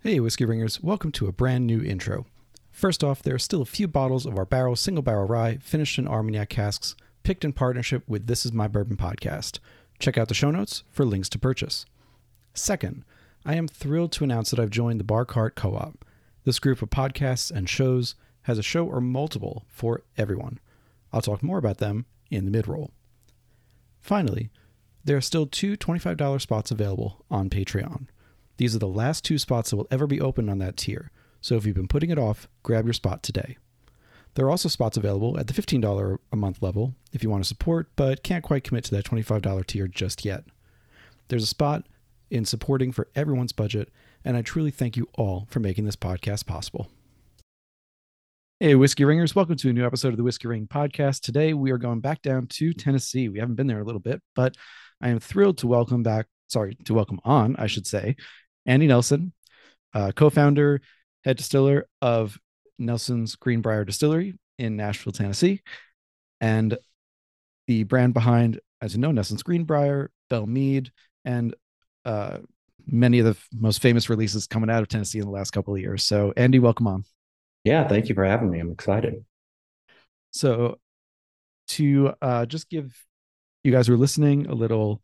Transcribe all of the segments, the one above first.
Hey, Whiskey Ringers, welcome to a brand new intro. First off, there are still a few bottles of our Barrell single barrel rye finished in Armagnac casks, picked in partnership with This Is My Bourbon podcast. Check out the show notes for links to purchase. Second, I am thrilled to announce that I've joined the Bar Cart Co op. This group of podcasts and shows has a show or multiple for everyone. I'll talk more about them in the mid roll. Finally, there are still two $25 spots available on Patreon. These are the last two spots that will ever be open on that tier, so if you've been putting it off, grab your spot today. There are also spots available at the $15 a month level if you want to support but can't quite commit to that $25 tier just yet. There's a spot in supporting for everyone's budget, and I truly thank you all for making this podcast possible. Hey, Whiskey Ringers, welcome to a new episode of the Whiskey Ring podcast. Today we are going back down to Tennessee. We haven't been there a little bit, but I am thrilled to welcome back, sorry, to welcome on, I should say, Andy Nelson, uh, co founder, head distiller of Nelson's Green Brier Distillery in Nashville, Tennessee, and the brand behind, as you know, Nelson's Greenbrier, Belle Meade, and uh, many of the f- most famous releases coming out of Tennessee in the last couple of years. So, Andy, welcome on. Yeah, thank you for having me. I'm excited. So, to uh, just give you guys who are listening a little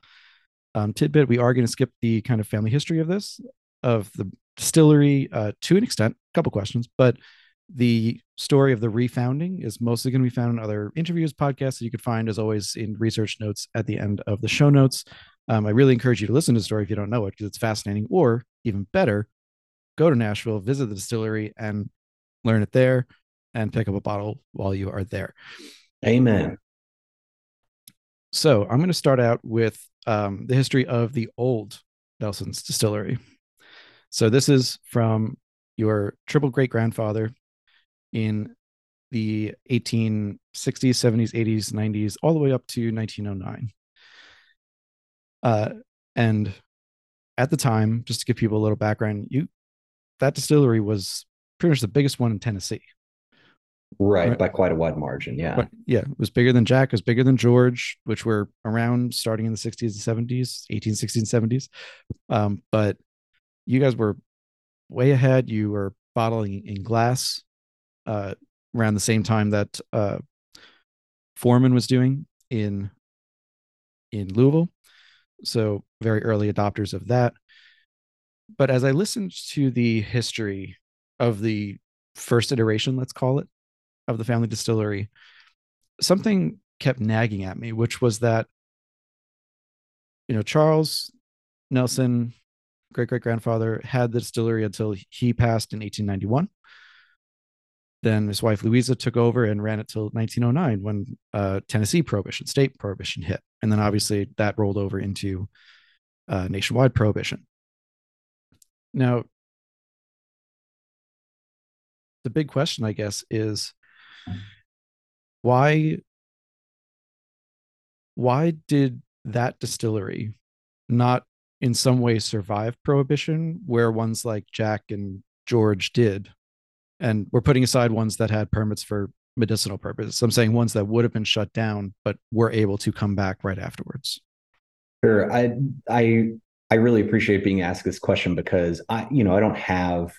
um, tidbit, we are going to skip the kind of family history of this, of the distillery uh, to an extent, a couple questions, but the story of the refounding is mostly going to be found in other interviews, podcasts that you could find, as always, in research notes at the end of the show notes. Um, I really encourage you to listen to the story if you don't know it because it's fascinating, or even better, go to Nashville, visit the distillery, and learn it there and pick up a bottle while you are there. Amen. So I'm going to start out with um, the history of the old Nelson's distillery. So this is from your triple great grandfather in the 1860s, 70s, 80s, 90s, all the way up to 1909. Uh, and at the time, just to give people a little background, you that distillery was pretty much the biggest one in Tennessee. Right, Right. by quite a wide margin. Yeah. But yeah, it was bigger than Jack, it was bigger than George, which were around starting in the 60s and 70s, 1860s and 70s. Um, but you guys were way ahead. You were bottling in glass uh, around the same time that uh, Forman was doing in in Louisville. So very early adopters of that. But as I listened to the history of the first iteration, let's call it, of the family distillery, something kept nagging at me, which was that, you know, Charles Nelson, great great grandfather, had the distillery until he passed in 1891. Then his wife Louisa took over and ran it till 1909 when uh, Tennessee prohibition, state prohibition hit. And then obviously that rolled over into uh, nationwide prohibition. Now, the big question, I guess, is why why did that distillery not in some way survive prohibition where ones like Jack and George did? And we're putting aside ones that had permits for medicinal purposes. I'm saying ones that would have been shut down but were able to come back right afterwards. Sure. I I I really appreciate being asked this question because I, you know, I don't have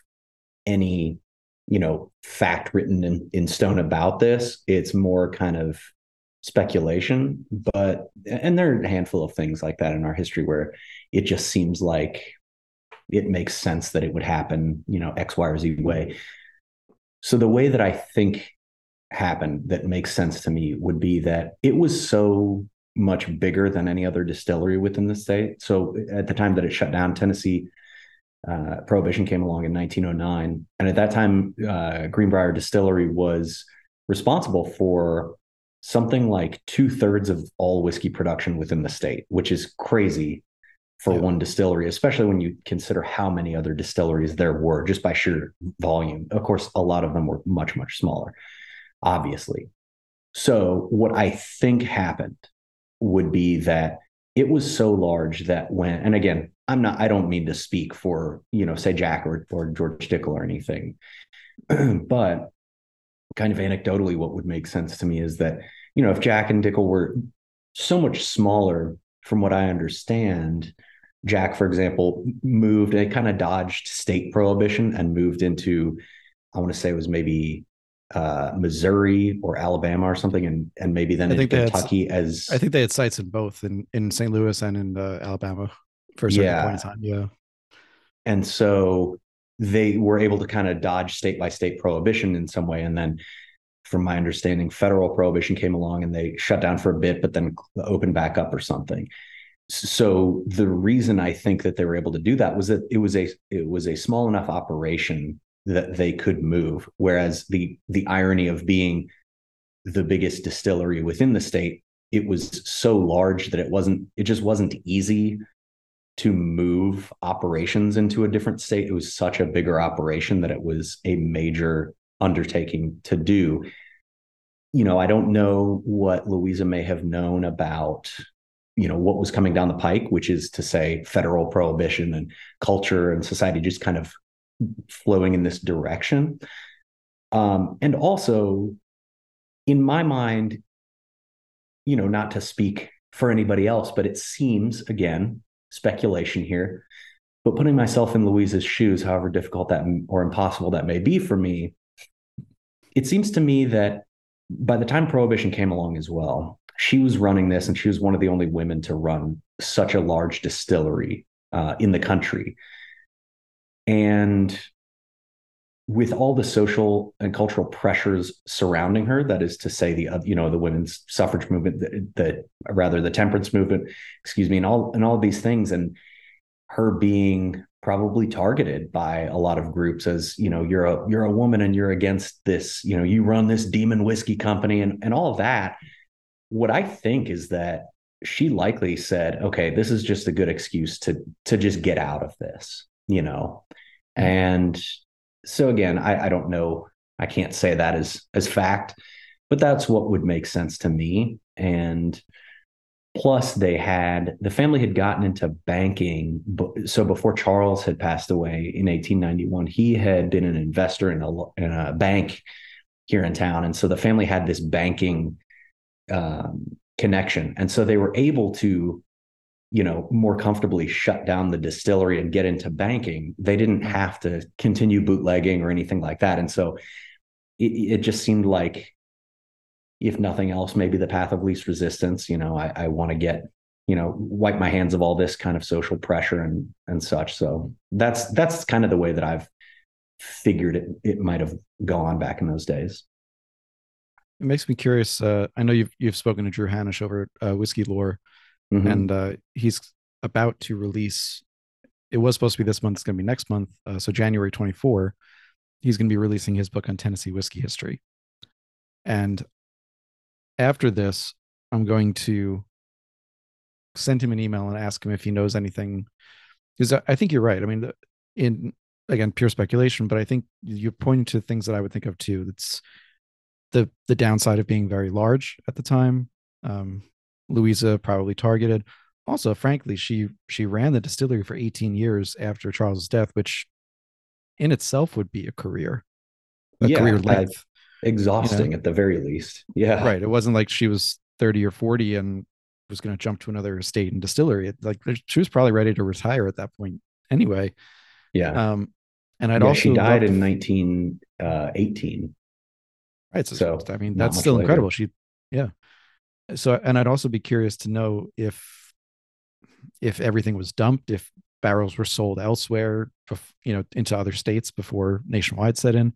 any, you know, fact written in, in stone about this. It's more kind of speculation. But and there are a handful of things like that in our history where it just seems like it makes sense that it would happen, you know, X, Y, or Z way. So the way that I think happened that makes sense to me would be that it was so much bigger than any other distillery within the state. So at the time that it shut down, Tennessee uh, prohibition came along in 1909, and at that time, uh, Green Brier Distillery was responsible for something like two thirds of all whiskey production within the state, which is crazy for Yeah. one distillery, especially when you consider how many other distilleries there were just by sheer volume. Of course, a lot of them were much, much smaller, obviously. So, what I think happened would be that it was so large that when, and again, I'm not, I don't mean to speak for, you know, say Jack or, or George Dickel or anything, but kind of anecdotally, what would make sense to me is that, you know, if Jack and Dickel were so much smaller, from what I understand, Jack, for example, moved and kind of dodged state prohibition and moved into, I want to say it was maybe uh, Missouri or Alabama or something, and and maybe then in Kentucky had, as I think they had sites in both in in St. Louis and in uh, Alabama for a certain yeah. point in time. Yeah, and so they were able to kind of dodge state by state prohibition in some way, and then. From my understanding, federal prohibition came along and they shut down for a bit, but then opened back up or something so the reason I think that they were able to do that was that it was a it was a small enough operation that they could move. Whereas the the irony of being the biggest distillery within the state, it was so large that it wasn't it just wasn't easy to move operations into a different state. It was such a bigger operation that it was a major undertaking to do. You know, I don't know what Louisa may have known about you know what was coming down the pike which is to say federal prohibition and culture and society just kind of flowing in this direction. Um, and also in my mind you know not to speak for anybody else but it seems again speculation here but putting myself in louisa's shoes however difficult that or impossible that may be for me it seems to me that by the time prohibition came along as well she was running this and she was one of the only women to run such a large distillery uh, in the country and with all the social and cultural pressures surrounding her that is to say the you know the women's suffrage movement the, the, rather the temperance movement excuse me and all and all these things and her being probably targeted by a lot of groups as you know you're a you're a woman and you're against this you know you run this demon whiskey company and and all that what I think is that she likely said, okay, this is just a good excuse to to just get out of this, you know. And so again, I, I don't know. I can't say that as as fact, but that's what would make sense to me. And plus they had the family had gotten into banking so before charles had passed away in 1891 he had been an investor in a, in a bank here in town and so the family had this banking um, connection. And so they were able to, you know, more comfortably shut down the distillery and get into banking. They didn't mm-hmm. have to continue bootlegging or anything like that. And so it, it just seemed like, if nothing else, maybe the path of least resistance. You know, I, I want to get, you know, wipe my hands of all this kind of social pressure and and such. So that's that's kind of the way that I've figured it it might have gone back in those days. It makes me curious. Uh, I know you've you've spoken to Drew Hannush over uh, Whiskey Lore, mm-hmm. and uh, he's about to release. It was supposed to be this month. It's going to be next month. Uh, so January twenty four, he's going to be releasing his book on Tennessee whiskey history. And after this, I'm going to send him an email and ask him if he knows anything, because I think you're right. I mean, in again pure speculation, but I think you're pointing to things that I would think of too. That's the the downside of being very large at the time. Um, Louisa probably targeted. Also, frankly, she she ran the distillery for 18 years after Charles's death, which in itself would be a career, a yeah, career length. Exhausting you know? at the very least. Yeah. Right. It wasn't like she was 30 or 40 and was going to jump to another estate and distillery. Like she was probably ready to retire at that point anyway. Yeah. Um, and I'd yeah, also she died in 1918. Right. So, so I mean, that's still later. incredible. She, yeah. So, and I'd also be curious to know if, if everything was dumped, if barrels were sold elsewhere, you know, into other states before nationwide set in.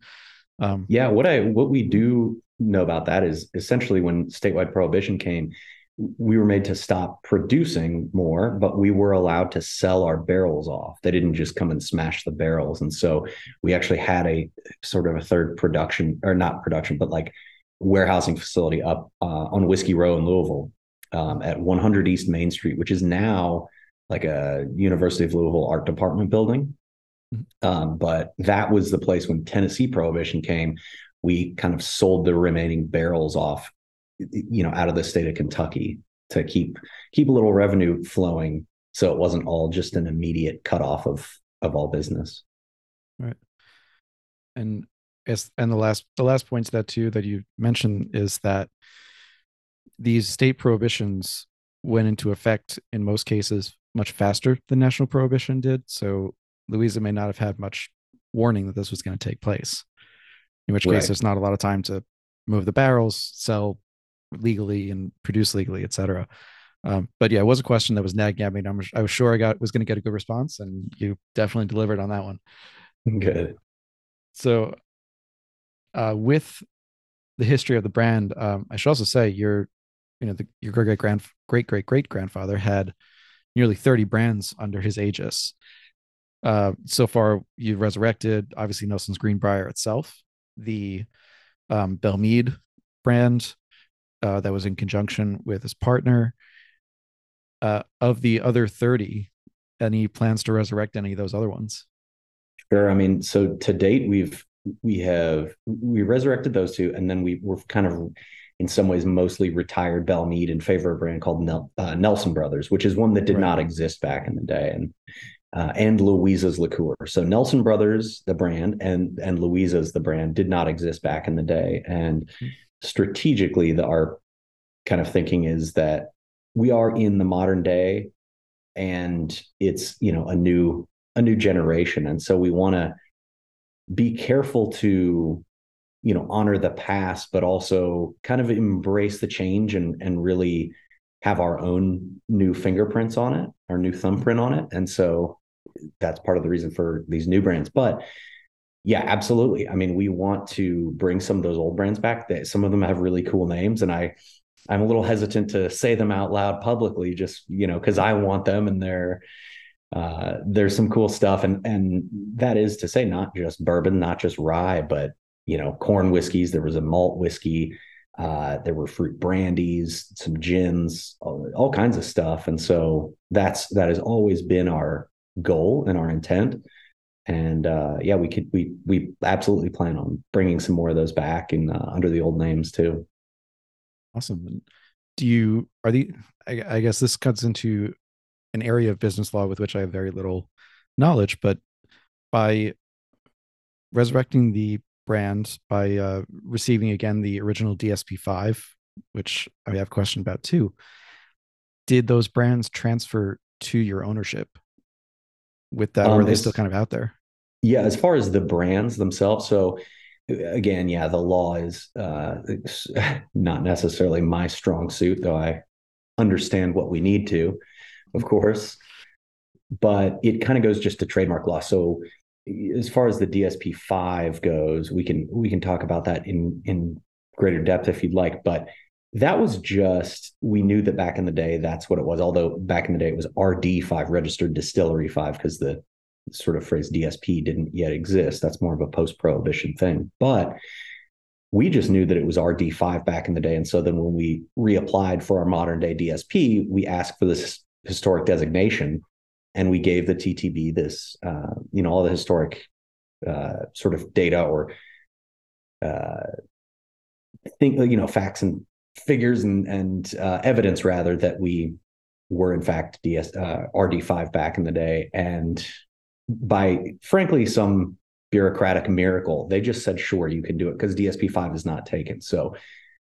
Um, yeah. What I, what we do know about that is essentially when statewide prohibition came, we were made to stop producing more, but we were allowed to sell our barrels off. They didn't just come and smash the barrels. And so we actually had a sort of a third production, or not production, but like warehousing facility up uh, on Whiskey Row in Louisville um, at 100 East Main Street, which is now like a University of Louisville art department building. Mm-hmm. Um, but that was the place when Tennessee Prohibition came. We kind of sold the remaining barrels off you know out of the state of Kentucky to keep keep a little revenue flowing so it wasn't all just an immediate cutoff of of all business right and as and the last the last point to that too that you mentioned is that these state prohibitions went into effect in most cases much faster than national prohibition did. So Louisa may not have had much warning that this was going to take place. In which case, right. there's not a lot of time to move the barrels, sell legally, and produce legally, etc. Um, but yeah, it was a question that was nagging at me. I'm, I was sure I got was going to get a good response, and you definitely delivered on that one. Good. So, uh, with the history of the brand, um, I should also say your, you know, the, your great great grand great great great grandfather had nearly 30 brands under his aegis. Uh, so far, you've resurrected obviously Nelson's Green Brier itself, the um, Belle Meade brand uh, that was in conjunction with his partner. Uh, of the other 30, any plans to resurrect any of those other ones? Sure. I mean, so to date, we've we have we resurrected those two, and then we were kind of in some ways mostly retired Belle Meade in favor of a brand called Nel, uh, Nelson Brothers, which is one that did right. not exist back in the day, and uh, and Louisa's liqueur. So Nelson Brothers, the brand, and and Louisa's the brand did not exist back in the day, and strategically, the our kind of thinking is that we are in the modern day, and it's you know a new a new generation, and so we want to be careful to you know honor the past but also kind of embrace the change and and really have our own new fingerprints on it our new thumbprint on it. And so that's part of the reason for these new brands. But yeah absolutely. I mean we want to bring some of those old brands back. That some of them have really cool names and i i'm a little hesitant to say them out loud publicly just you know because i want them and they're uh, there's some cool stuff and and that is to say not just bourbon not just rye but you know, corn whiskeys. There was a malt whiskey. Uh, there were fruit brandies, some gins, all, all, kinds of stuff. And so that's that has always been our goal and our intent. And uh, yeah, we could we we absolutely plan on bringing some more of those back and uh, under the old names too. Awesome. Do you are the? I, I guess this cuts into an area of business law with which I have very little knowledge, but by resurrecting the brand by uh, receiving again the original DSP5, which I have a question about too. Did those brands transfer to your ownership with that, um, or are they still kind of out there? Yeah, as far as the brands themselves, so again, yeah, the law is uh, not necessarily my strong suit, though I understand what we need to, of course. But it kind of goes just to trademark law. So as far as the DSP five goes, we can we can talk about that in in greater depth if you'd like. But that was just we knew that back in the day that's what it was. Although back in the day it was RD five, registered distillery five, because the sort of phrase DSP didn't yet exist. That's more of a post prohibition thing. But we just knew that it was RD5 back in the day. And so then when we reapplied for our modern day DSP, we asked for this historic designation and we gave the TTB this, uh, you know, all the historic uh, sort of data or uh, think, you know, facts and figures and and uh, evidence rather that we were in fact DS uh, RD5 back in the day, and by frankly some bureaucratic miracle, they just said sure you can do it because DSP5 is not taken. So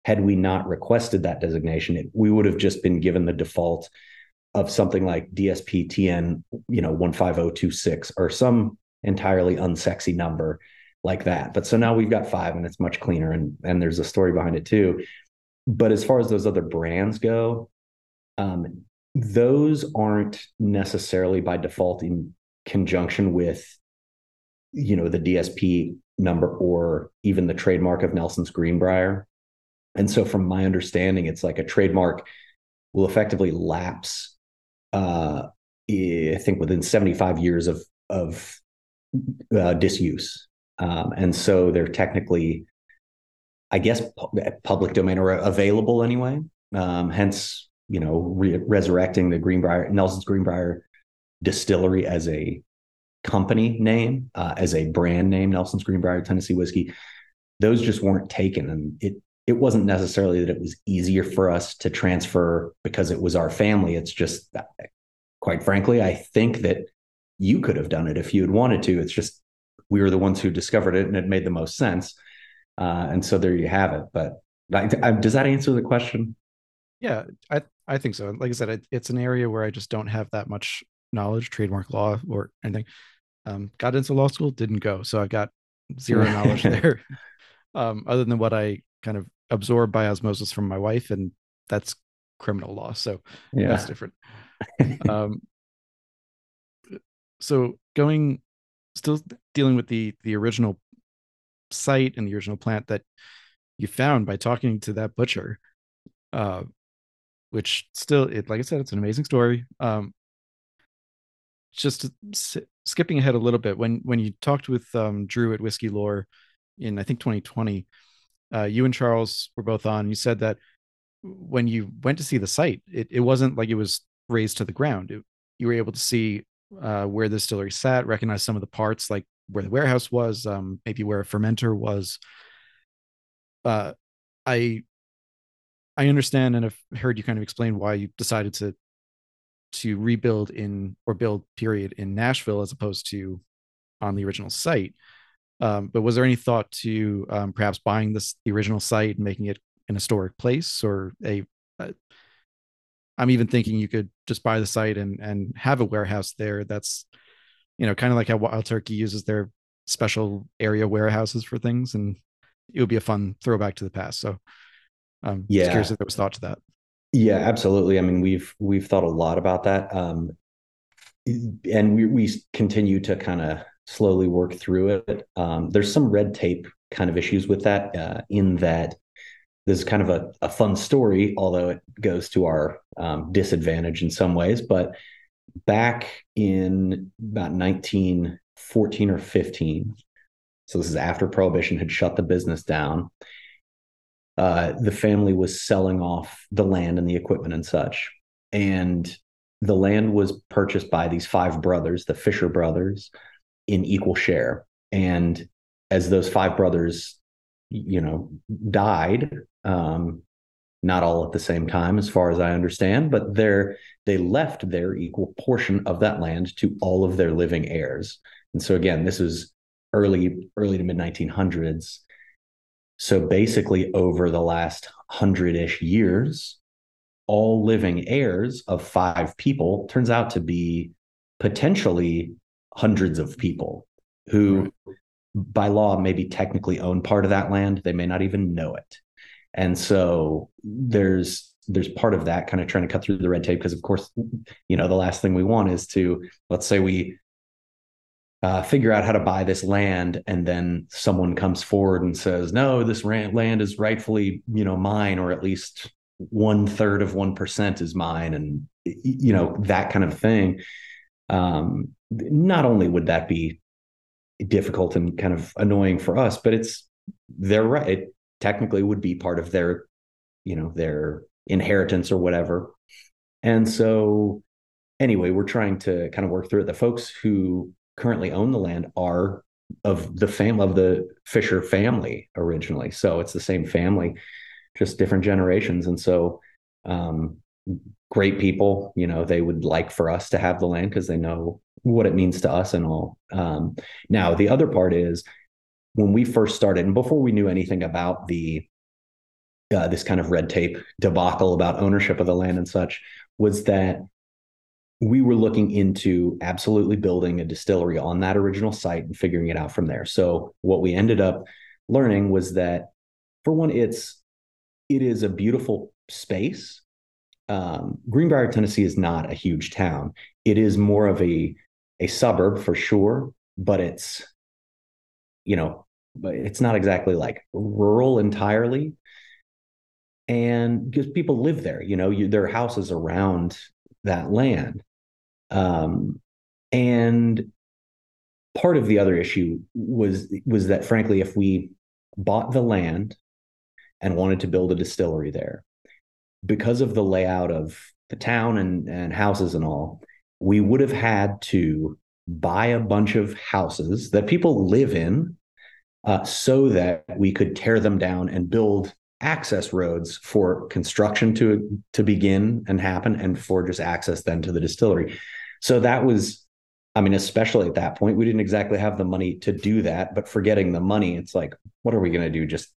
had we not requested that designation, it, we would have just been given the default of something like DSP TN, you know, 15026 or some entirely unsexy number like that. But so now we've got five and it's much cleaner and and there's a story behind it too. But as far as those other brands go, um, those aren't necessarily by default in conjunction with you know the DSP number or even the trademark of Nelson's Green Brier. And so from my understanding, it's like a trademark will effectively lapse uh, I think within 75 years of of uh, disuse, um, and so they're technically, I guess, public domain or available anyway. Um, hence, you know, re- resurrecting the Green Brier Nelson's Green Brier distillery as a company name, uh, as a brand name, Nelson's Green Brier Tennessee whiskey. Those just weren't taken, and it it wasn't necessarily that it was easier for us to transfer because it was our family. It's just, quite frankly, I think that you could have done it if you had wanted to. It's just we were the ones who discovered it and it made the most sense. Uh, and so there you have it. But I, I, does that answer the question? Yeah, I I think so. Like I said, it, it's an area where I just don't have that much knowledge, trademark law or anything. Um, got into law school, didn't go, so I've got zero knowledge there, um, other than what I kind of absorbed by osmosis from my wife, and that's criminal law, so yeah. that's different. um, so going, still dealing with the the original site and the original plant that you found by talking to that butcher, uh, which still, it like I said, it's an amazing story. Um, just skipping ahead a little bit when when you talked with um, Drew at Whiskey Lore in I think 2020, uh, you and Charles were both on. You said that when you went to see the site, it, it wasn't like it was razed to the ground. It, you were able to see uh, where the distillery sat, recognize some of the parts, like where the warehouse was, um, maybe where a fermenter was. Uh, I I understand and have heard you kind of explain why you decided to to rebuild in or build period in Nashville as opposed to on the original site. Um, but was there any thought to um, perhaps buying this the original site and making it an historic place or a, a I'm even thinking you could just buy the site and and have a warehouse there. That's you know kind of like how Wild Turkey uses their special area warehouses for things, and it would be a fun throwback to the past. So, um, yeah, curious if there was thought to that. Yeah, absolutely. I mean, we've we've thought a lot about that, um, and we we continue to kind of slowly work through it. Um, there's some red tape kind of issues with that, uh, in that this is kind of a, a fun story, although it goes to our um, disadvantage in some ways. But back in about 1914 or 15, so this is after Prohibition had shut the business down uh, the family was selling off the land and the equipment and such. And the land was purchased by these five brothers, the Fisher brothers, in equal share. And as those five brothers, you know, died, um, not all at the same time, as far as I understand, but they're, they left their equal portion of that land to all of their living heirs. And so again, this is early, early to mid 1900s. So basically, over the last hundred ish years, all living heirs of five people turns out to be potentially hundreds of people who, right. by law, maybe technically own part of that land. They may not even know it. And so there's there's part of that kind of trying to cut through the red tape because of course you know the last thing we want is to let's say we uh, figure out how to buy this land and then someone comes forward and says no this land is rightfully you know mine or at least one third of one percent is mine and you know that kind of thing um, not only would that be difficult and kind of annoying for us but it's they're right it technically would be part of their you know their inheritance or whatever and so anyway we're trying to kind of work through it the folks who currently own the land are of the fam of the Fisher family originally. So it's the same family, just different generations. And so um, great people, you know, they would like for us to have the land because they know what it means to us and all. Um, now, the other part is when we first started, and before we knew anything about the uh, this kind of red tape debacle about ownership of the land and such, was that we were looking into absolutely building a distillery on that original site and figuring it out from there. So what we ended up learning was that for one, it's it is a beautiful space. Um, Greenbrier, Tennessee is not a huge town. It is more of a a suburb for sure, but it's you know, it's not exactly like rural entirely. And because people live there, you know, you, there are houses around that land. Um, and part of the other issue was was that frankly, if we bought the land and wanted to build a distillery there, because of the layout of the town and, and houses and all, we would have had to buy a bunch of houses that people live in uh, so that we could tear them down and build access roads for construction to to begin and happen and for just access then to the distillery. So that was i mean especially at that point we didn't exactly have the money to do that but forgetting the money it's like what are we going to do? Just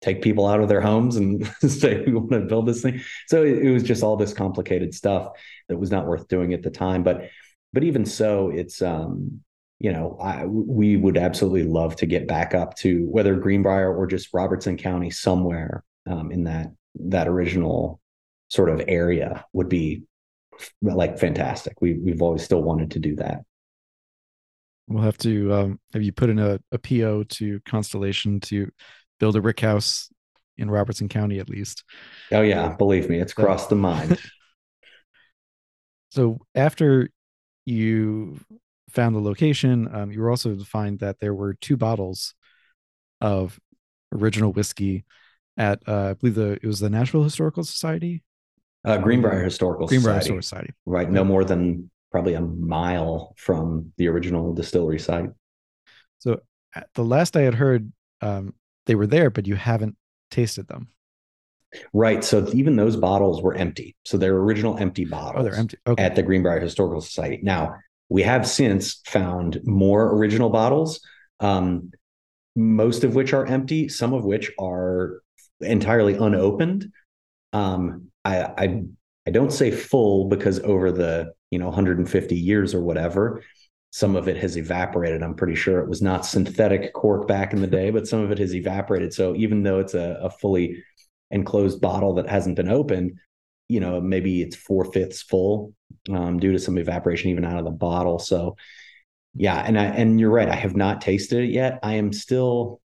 take people out of their homes and say we want to build this thing. So it, it was just all this complicated stuff that was not worth doing at the time. But but even so, it's um, you know, I, we would absolutely love to get back up to whether Greenbrier or just Robertson County somewhere um, in that that original sort of area would be like fantastic. We we've always still wanted to do that. We'll have to um, have you put in a, a PO to Constellation to build a rick house in Robertson County at least. Oh yeah, believe me, it's crossed the mind. so after you found the location, um, you were also to find that there were two bottles of original whiskey at uh, I believe the it was the Nashville Historical Society. Uh, Greenbrier Historical Greenbrier Society. Historical Society. Right, no more than probably a mile from the original distillery site. So the last I had heard, um, they were there, but you haven't tasted them. Right. So even those bottles were empty. So they're original empty bottles. Oh, they're empty. Okay. At the Greenbrier Historical Society. Now, we have since found more original bottles, um, most of which are empty, some of which are entirely unopened. Um, I, I I don't say full because over the you know 150 years or whatever, some of it has evaporated. I'm pretty sure it was not synthetic cork back in the day, but some of it has evaporated. So even though it's a, a fully enclosed bottle that hasn't been opened, you know, maybe it's four fifths full um, due to some evaporation even out of the bottle. So yeah, and I and you're right. I have not tasted it yet. I am still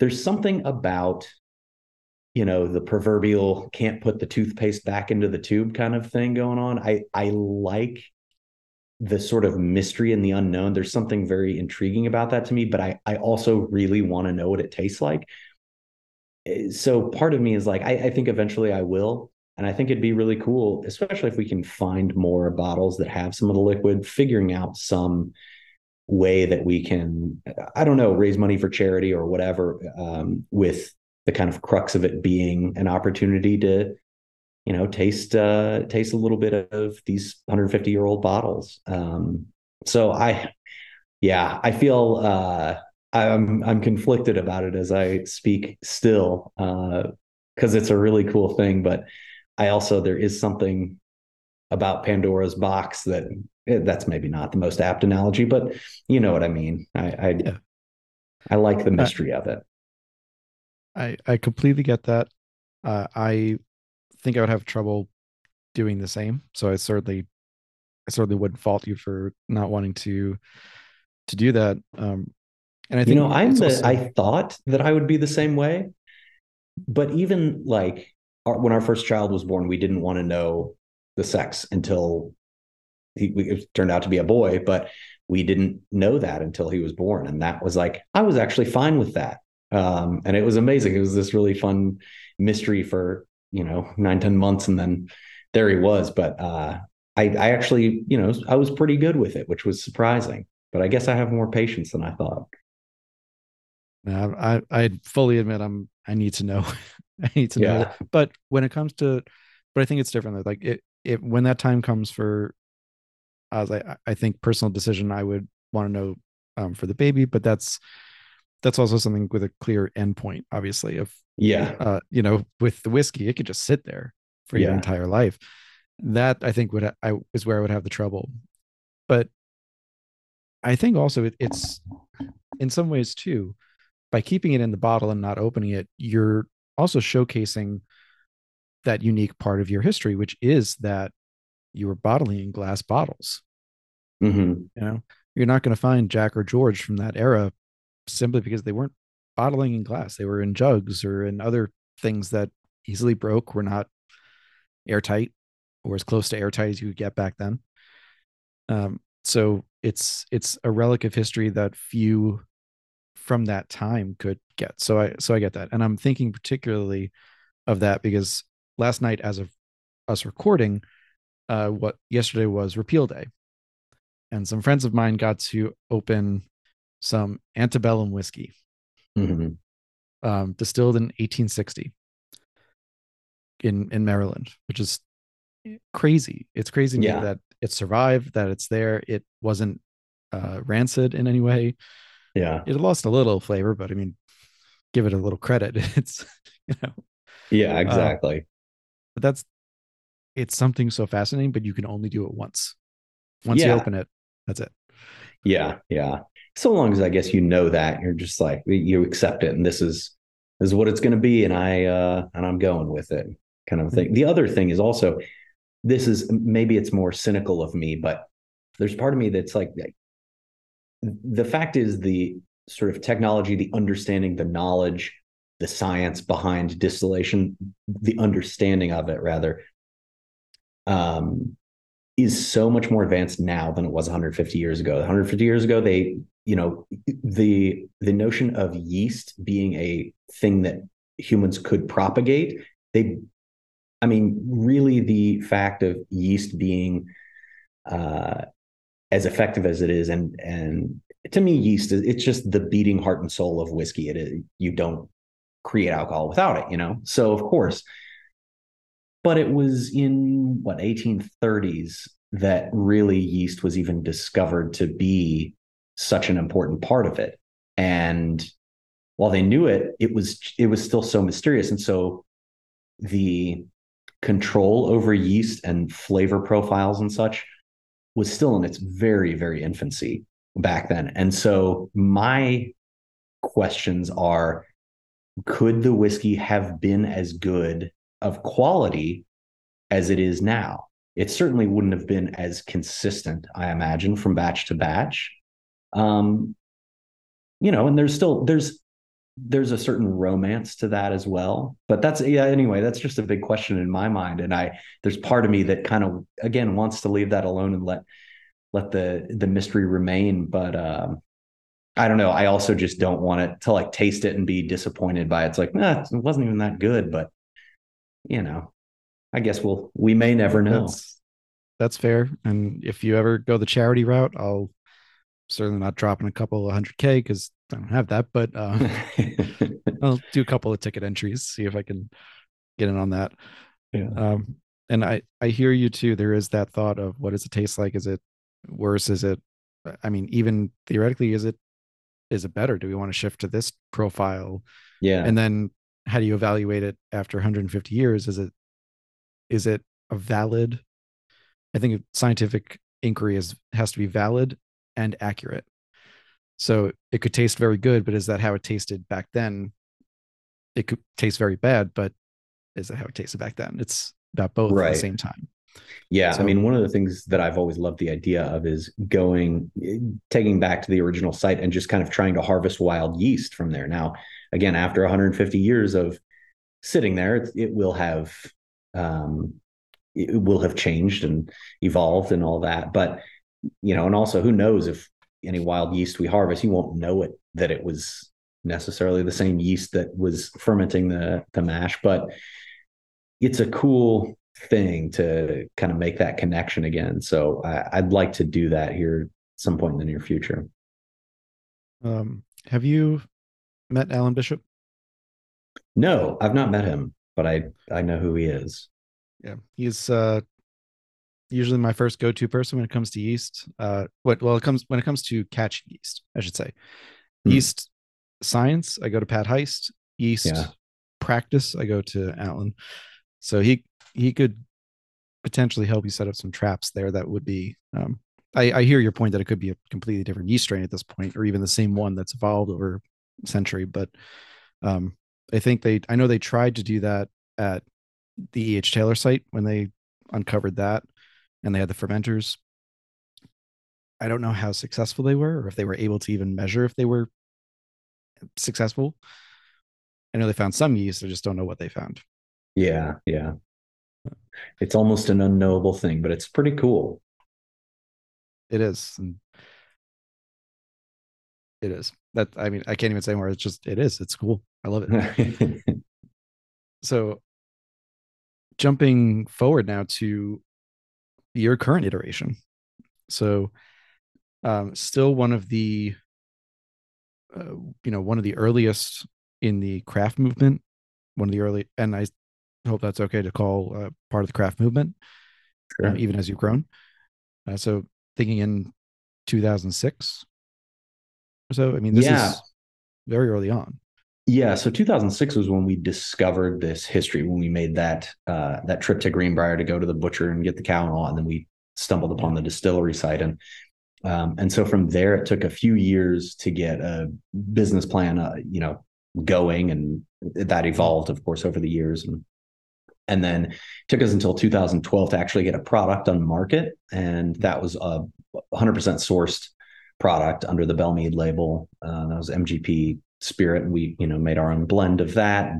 there's something about you know the proverbial can't put the toothpaste back into the tube kind of thing going on. I I like the sort of mystery and the unknown. There's something very intriguing about that to me, but I I also really want to know what it tastes like. Eh, so part of me is like, I, I think eventually I will. And I think it'd be really cool, especially if we can find more bottles that have some of the liquid, figuring out some way that we can, I don't know, raise money for charity or whatever, um, with the kind of crux of it being an opportunity to you know taste uh taste a little bit of these 150 year old bottles. Um so i yeah i feel uh i'm i'm conflicted about it as i speak still uh because it's a really cool thing but i also there is something about pandora's box that eh, that's maybe not the most apt analogy but you know what i mean. I i, yeah. I like the mystery of it. I i completely get that. Uh, I think I would have trouble doing the same. So I certainly, I certainly wouldn't fault you for not wanting to to do that. Um, and I think you know, I'm the. Also... I thought that I would be the same way, but even like our, when our first child was born, we didn't want to know the sex until he it turned out to be a boy, but we didn't know that until he was born, and that was like I was actually fine with that. Um, and it was amazing. It was this really fun mystery for you know nine ten months and then there he was. But uh i i actually you know i was pretty good with it which was surprising. But i guess i have more patience than i thought. I i fully admit i'm i need to know. I need to yeah. know but when it comes to but i think it's different like it it when that time comes for as i i think personal decision i would want to know um, for the baby but that's that's also something with a clear endpoint obviously of yeah. Uh, you know, with the whiskey, it could just sit there for yeah. your entire life. That I think would I is where I would have the trouble. But I think also it, it's in some ways too, by keeping it in the bottle and not opening it, you're also showcasing that unique part of your history, which is that you were bottling in glass bottles. Mm-hmm. You know, you're not going to find Jack or George from that era simply because they weren't bottling in glass. They were in jugs or in other things that easily broke, were not airtight or as close to airtight as you could get back then. Um, so it's it's a relic of history that few from that time could get. So I so I get that, and I'm thinking particularly of that because last night, as of us recording, uh, what yesterday was Repeal Day, and some friends of mine got to open some antebellum whiskey mm-hmm. um, distilled in 1860 in in Maryland, which is crazy. It's crazy yeah. that it survived, that it's there. It wasn't uh, rancid in any way. Yeah, it lost a little flavor, but I mean, give it a little credit. It's you know. Yeah, exactly. Uh, but that's it's something so fascinating, but you can only do it once. Once yeah. you open it, that's it. Yeah, yeah. So long as I guess you know that, you're just like you accept it, and this is this is what it's going to be, and I uh and I'm going with it, kind of thing. Mm-hmm. The other thing is also, this is maybe it's more cynical of me, but there's part of me that's like, the fact is the sort of technology, the understanding, the knowledge, the science behind distillation, the understanding of it rather, um, is so much more advanced now than it was 150 years ago. 150 years ago, they, you know, the the notion of yeast being a thing that humans could propagate, they, I mean, really, the fact of yeast being uh, as effective as it is, and and to me, yeast is it's just the beating heart and soul of whiskey. It is you don't create alcohol without it, you know. So of course but it was in what 1830s that really yeast was even discovered to be such an important part of it. And while they knew it it was it was still so mysterious. And so the control over yeast and flavor profiles and such was still in its very very infancy back then. And so my questions are could the whiskey have been as good of quality as it is now. It certainly wouldn't have been as consistent, I imagine, from batch to batch. Um, you know, and there's still there's there's a certain romance to that as well. But that's yeah, anyway, that's just a big question in my mind. And I there's part of me that kind of again wants to leave that alone and let let the the mystery remain. But um I don't know. I also just don't want it to like taste it and be disappointed by it. It's like, nah, it wasn't even that good, but you know, I guess we'll we may never know. That's, that's fair. And if you ever go the charity route, I'll certainly not dropping a couple of hundred K because I don't have that, but uh, I'll do a couple of ticket entries, see if I can get in on that. Yeah. Um, and I, I hear you too. There is that thought of what does it taste like? Is it worse? Is it, I mean, even theoretically, is it, is it better? Do we want to shift to this profile? Yeah. And then how do you evaluate it after 150 years? Is it is it a valid? I think scientific inquiry is has to be valid and accurate. So it could taste very good, but is that how it tasted back then? It could taste very bad, but is that how it tasted back then? It's about both right. at the same time. Yeah, so, I mean, one of the things that I've always loved the idea of is going, eh, taking back to the original site and just kind of trying to harvest wild yeast from there. Now, again, after 150 years of sitting there, it, it will have um, it will have changed and evolved and all that. But you know, and also who knows if any wild yeast we harvest, you won't know it that it was necessarily the same yeast that was fermenting the the mash. But it's a cool thing to kind of make that connection again. So I, would like to do that here some point in the near future. Um, have you met Alan Bishop? No, I've not met him, but I I know who he is. Yeah, he's uh usually my first go-to person when it comes to yeast. Uh, what well it comes when it comes to catch yeast, I should say. Hmm. Yeast science, I go to Pat Heist. Yeast yeah. practice, I go to Alan. So he he could potentially help you set up some traps there that would be um, I, I hear your point that it could be a completely different yeast strain at this point, or even the same one that's evolved over century. But um, I think they, I know they tried to do that at the E.H. Taylor site when they uncovered that and they had the fermenters. I don't know how successful they were or if they were able to even measure if they were successful. I know they found some yeast, I just don't know what they found. Yeah, yeah. It's almost an unknowable thing, but it's pretty cool. It is. And it is. That I mean, I can't even say more. It's just it is. It's cool. I love it. so jumping forward now to your current iteration. So um still one of the uh, you know, one of the earliest in the craft movement, one of the early and I hope that's okay to call uh, part of the craft movement, sure. uh, even as you've grown. Uh, so thinking in 2006 so. I mean, this yeah. is very early on. Yeah, so 2006 was when we discovered this history when we made that uh, that trip to Greenbrier to go to the butcher and get the cow and all, and then we stumbled upon the distillery site and um, and so from there it took a few years to get a business plan, uh, you know, going, and that evolved, of course, over the years and and then took us until 2012 to actually get a product on market and that was a 100% sourced product under the Belle Meade label. Uh, that was mgp spirit. And we you know made our own blend of that.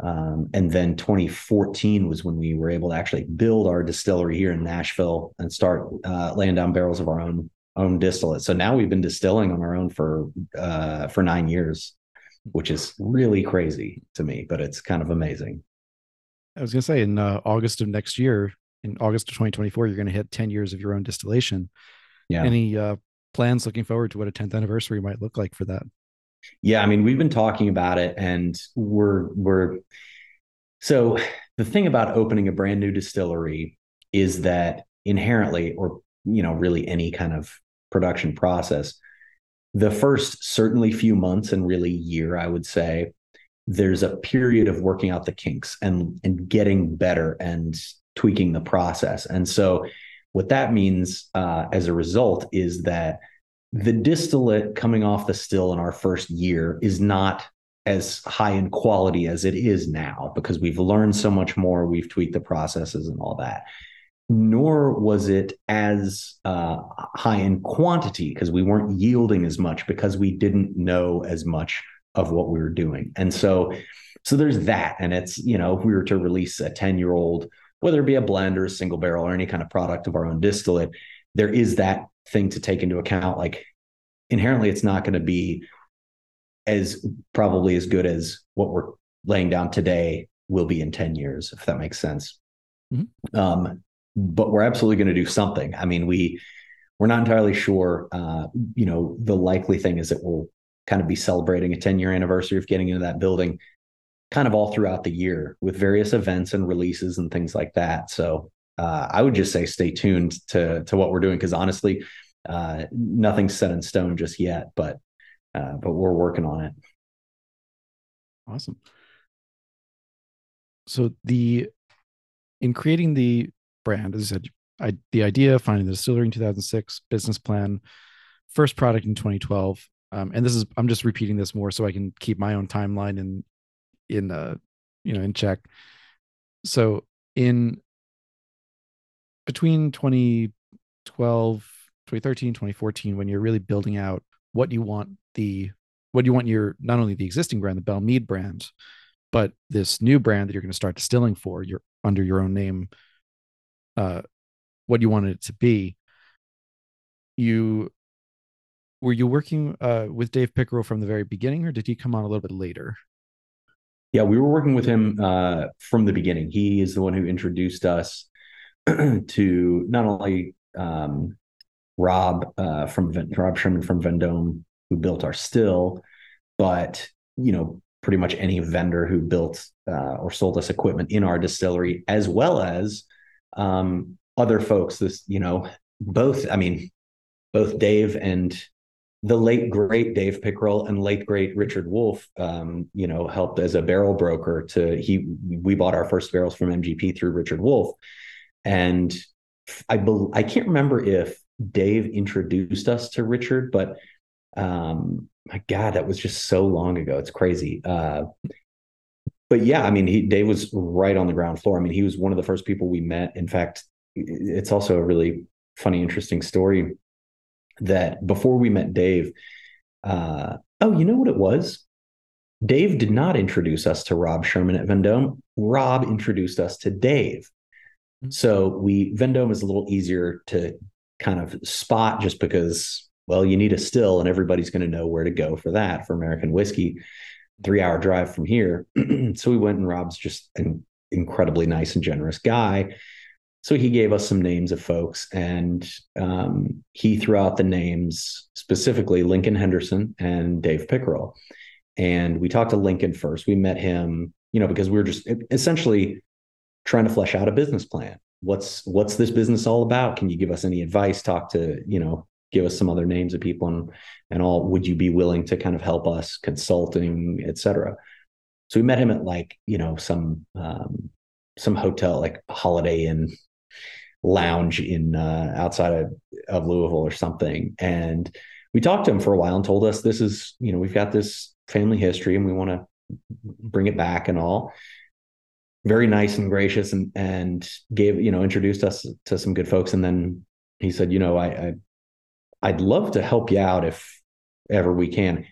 Um, and then 2014 was when we were able to actually build our distillery here in nashville and start uh, laying down barrels of our own own distillate. So now we've been distilling on our own for uh, for nine years which is really crazy to me but it's kind of amazing. I was going to say in uh, August of next year, in August of 2024, you're going to hit 10 years of your own distillation. Yeah. Any uh, plans looking forward to what a 10th anniversary might look like for that? Yeah, I mean, we've been talking about it, and we're we're so the thing about opening a brand new distillery is that inherently, or you know, really any kind of production process, the first certainly few months and really year, I would say, there's a period of working out the kinks and and getting better and tweaking the process. And so what that means uh, as a result is that the distillate coming off the still in our first year is not as high in quality as it is now because we've learned so much more we've tweaked the processes and all that nor was it as uh, high in quantity because we weren't yielding as much because we didn't know as much of what we were doing. And so, so there's that. And it's, you know, if we were to release a 10 year old, whether it be a blend or a single barrel or any kind of product of our own distillate, there is that thing to take into account. Like inherently, it's not going to be as probably as good as what we're laying down today will be in 10 years, if that makes sense. Mm-hmm. Um, but we're absolutely going to do something. I mean, we, we're not entirely sure. Uh, you know, the likely thing is that we'll kind of be celebrating a 10 year anniversary of getting into that building kind of all throughout the year with various events and releases and things like that. So uh, I would just say stay tuned to to what we're doing because honestly, uh, nothing's set in stone just yet, but uh, but we're working on it. Awesome. So the in creating the brand, as I said, I, the idea, finding the distillery in 2006, business plan, first product in 2012, um, and this is i'm just repeating this more so i can keep my own timeline in in uh you know in check so in between 2012 2013 2014 when you're really building out what you want the what you want your not only the existing brand the Belle Meade brand but this new brand that you're going to start distilling for you're under your own name uh what you wanted it to be you were you working uh, with Dave Pickerell from the very beginning, or did he come on a little bit later? Yeah, we were working with him uh, from the beginning. He is the one who introduced us to not only um, Rob uh, from Rob Sherman from Vendome, who built our still, but you know pretty much any vendor who built uh, or sold us equipment in our distillery, as well as um, other folks. This you know both. I mean, both Dave and the late great Dave Pickerell and late great Richard Wolf, um, you know, helped as a barrel broker to he. We bought our first barrels from MGP through Richard Wolf, and I be, I can't remember if Dave introduced us to Richard, but um, my God, that was just so long ago. It's crazy. Uh, but yeah, I mean, he Dave was right on the ground floor. I mean, he was one of the first people we met. In fact, it's also a really funny, interesting story that before we met Dave, uh, oh, you know what it was? Dave did not introduce us to Rob Sherman at Vendome. Rob introduced us to Dave. Mm-hmm. So we Vendome is a little easier to kind of spot just because, well, you need a still and everybody's going to know where to go for that for American whiskey. Three hour drive from here. so we went and Rob's just an incredibly nice and generous guy. So he gave us some names of folks, and um, he threw out the names specifically Lincoln Henderson and Dave Pickerell. And we talked to Lincoln first. We met him, you know, because we were just essentially trying to flesh out a business plan. What's what's this business all about? Can you give us any advice? Talk to you know, give us some other names of people and and all. Would you be willing to kind of help us consulting, et cetera? So we met him at like you know some um, some hotel like Holiday Inn lounge in uh, outside of, of Louisville or something, and we talked to him for a while and told us this is you know we've got this family history and we want to bring it back and all. Very nice and gracious and and gave you know introduced us to some good folks. And then he said you know I, I I'd love to help you out if ever we can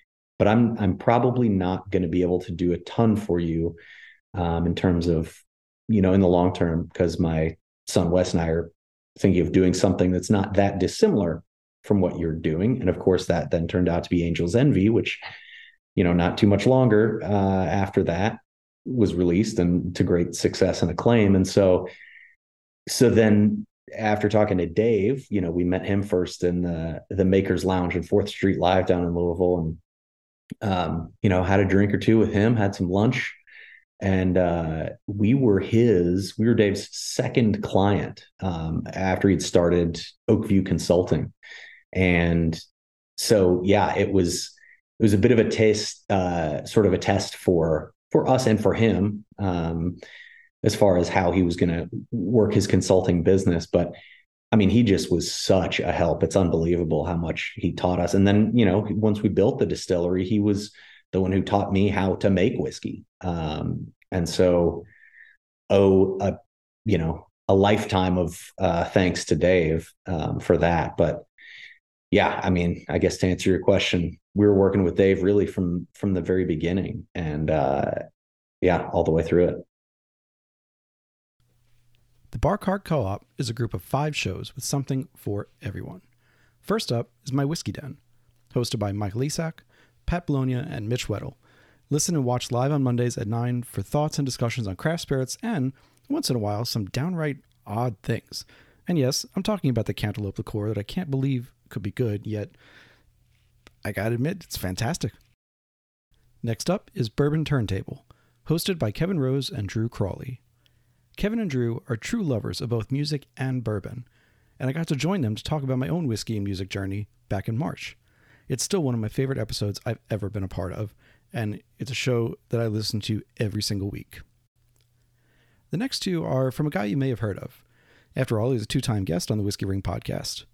but I'm I'm probably not going to be able to do a ton for you um, in terms of you know in the long term because my son Wes and I are thinking of doing something that's not that dissimilar from what you're doing and of course that then turned out to be Angel's Envy which you know not too much longer uh, after that was released and to great success and acclaim. And so, so then after talking to Dave, you know, we met him first in the the Makers Lounge in Fourth Street Live down in Louisville, and um, you know, had a drink or two with him, had some lunch, and uh, we were his, we were Dave's second client um, after he'd started Oakview Consulting, and so yeah, it was it was a bit of a taste, uh, sort of a test for for us and for him um, as far as how he was going to work his consulting business. But I mean, he just was such a help. It's unbelievable how much he taught us. And then, you know, once we built the distillery, he was the one who taught me how to make whiskey. Um, and so, oh, a, you know, a lifetime of uh, thanks to Dave um, for that. But yeah, I mean, I guess to answer your question, we were working with Dave really from from the very beginning, and uh, yeah, all the way through it. The Bar Cart Co-op is a group of five shows with something for everyone. First up is My Whiskey Den, hosted by Michael Isak, Pat Bologna, and Mitch Weddle. Listen and watch live on Mondays at 9 for thoughts and discussions on craft spirits and, once in a while, some downright odd things. And yes, I'm talking about the cantaloupe liqueur that I can't believe could be good, yet I gotta admit, it's fantastic. Next up is Bourbon Turntable, hosted by Kevin Rose and Drew Crawley. Kevin and Drew are true lovers of both music and bourbon, and I got to join them to talk about my own whiskey and music journey back in March. It's still one of my favorite episodes I've ever been a part of, and it's a show that I listen to every single week. The next two are from a guy you may have heard of. After all, he's a two time guest on the Whiskey Ring podcast.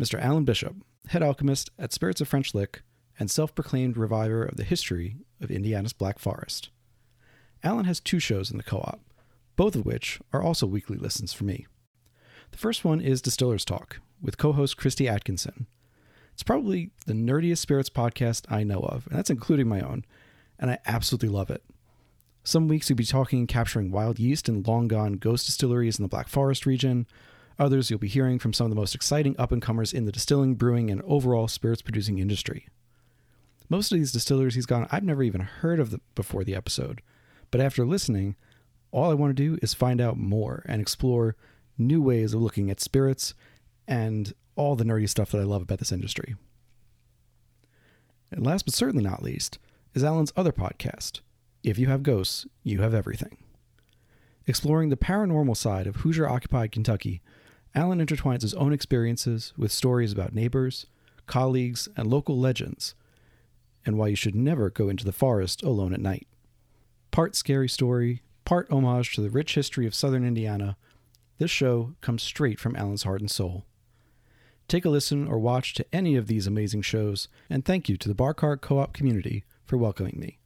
Mr. Alan Bishop, head alchemist at Spirits of French Lick and self proclaimed reviver of the history of Indiana's Black Forest. Alan has two shows in the co op, both of which are also weekly listens for me. The first one is Distiller's Talk with co host Christy Atkinson. It's probably the nerdiest spirits podcast I know of, and that's including my own, and I absolutely love it. Some weeks you'll be talking and capturing wild yeast in long gone ghost distilleries in the Black Forest region, Others you'll be hearing from some of the most exciting up and comers in the distilling, brewing, and overall spirits producing industry. Most of these distillers he's gone, I've never even heard of the, before the episode, but after listening, all I want to do is find out more and explore new ways of looking at spirits and all the nerdy stuff that I love about this industry. And last but certainly not least is Alan's other podcast, If You Have Ghosts, You Have Everything. Exploring the paranormal side of Hoosier occupied Kentucky Alan intertwines his own experiences with stories about neighbors, colleagues, and local legends, and why you should never go into the forest alone at night. Part scary story, part homage to the rich history of southern Indiana, this show comes straight from Alan's heart and soul. Take a listen or watch to any of these amazing shows, and thank you to the Bar Cart Co op community for welcoming me.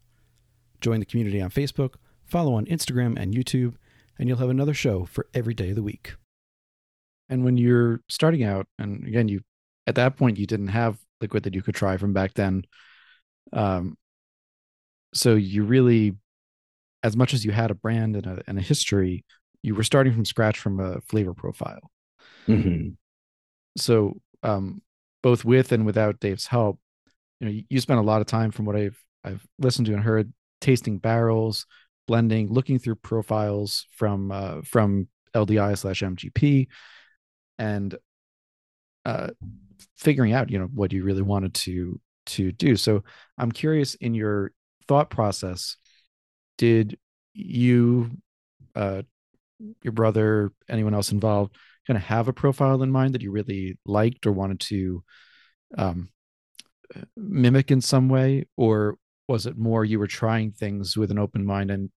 Join the community on Facebook, follow on Instagram and YouTube, and you'll have another show for every day of the week. And when you're starting out, and again, you at that point you didn't have liquid that you could try from back then. Um, so you really, as much as you had a brand and a, and a history, you were starting from scratch from a flavor profile. Mm-hmm. So, um, both with and without Dave's help, you know, you, you spent a lot of time, from what I've I've listened to and heard, tasting barrels, blending, looking through profiles from uh, from LDI slash MGP, and uh, figuring out you know what you really wanted to to do. So i'm curious in your thought process did you uh your brother anyone else involved kind of have a profile in mind that you really liked or wanted to um, mimic in some way, or was it more you were trying things with an open mind and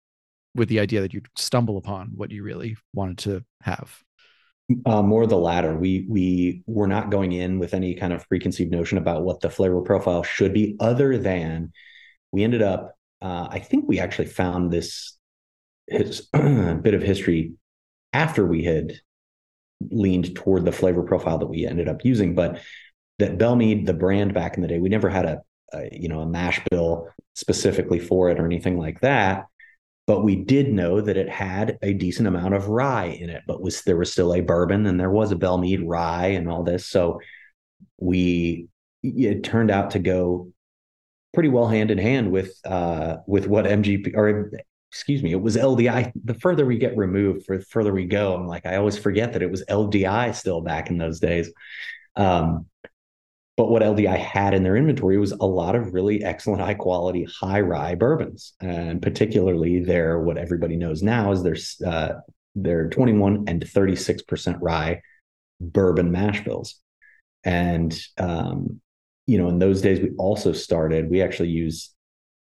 with the idea that you'd stumble upon what you really wanted to have? Uh, more the latter. We we were not going in with any kind of preconceived notion about what the flavor profile should be, other than we ended up. Uh, I think we actually found this his, bit of history after we had leaned toward the flavor profile that we ended up using, but that Belle Meade, the brand back in the day, we never had a, a you know a mash bill specifically for it or anything like that but we did know that it had a decent amount of rye in it, but was there was still a bourbon and there was a Belle Meade rye and all this. So we it turned out to go pretty well hand in hand with uh with what MGP or excuse me, it was LDI. The further we get removed, for the further we go, I'm like, I always forget that it was LDI still back in those days. Um, but what LDI had in their inventory was a lot of really excellent, high quality, high rye bourbons, and particularly their what everybody knows now is their uh, their 21 and 36 percent rye bourbon mash bills. And um, you know, in those days, we also started. We actually used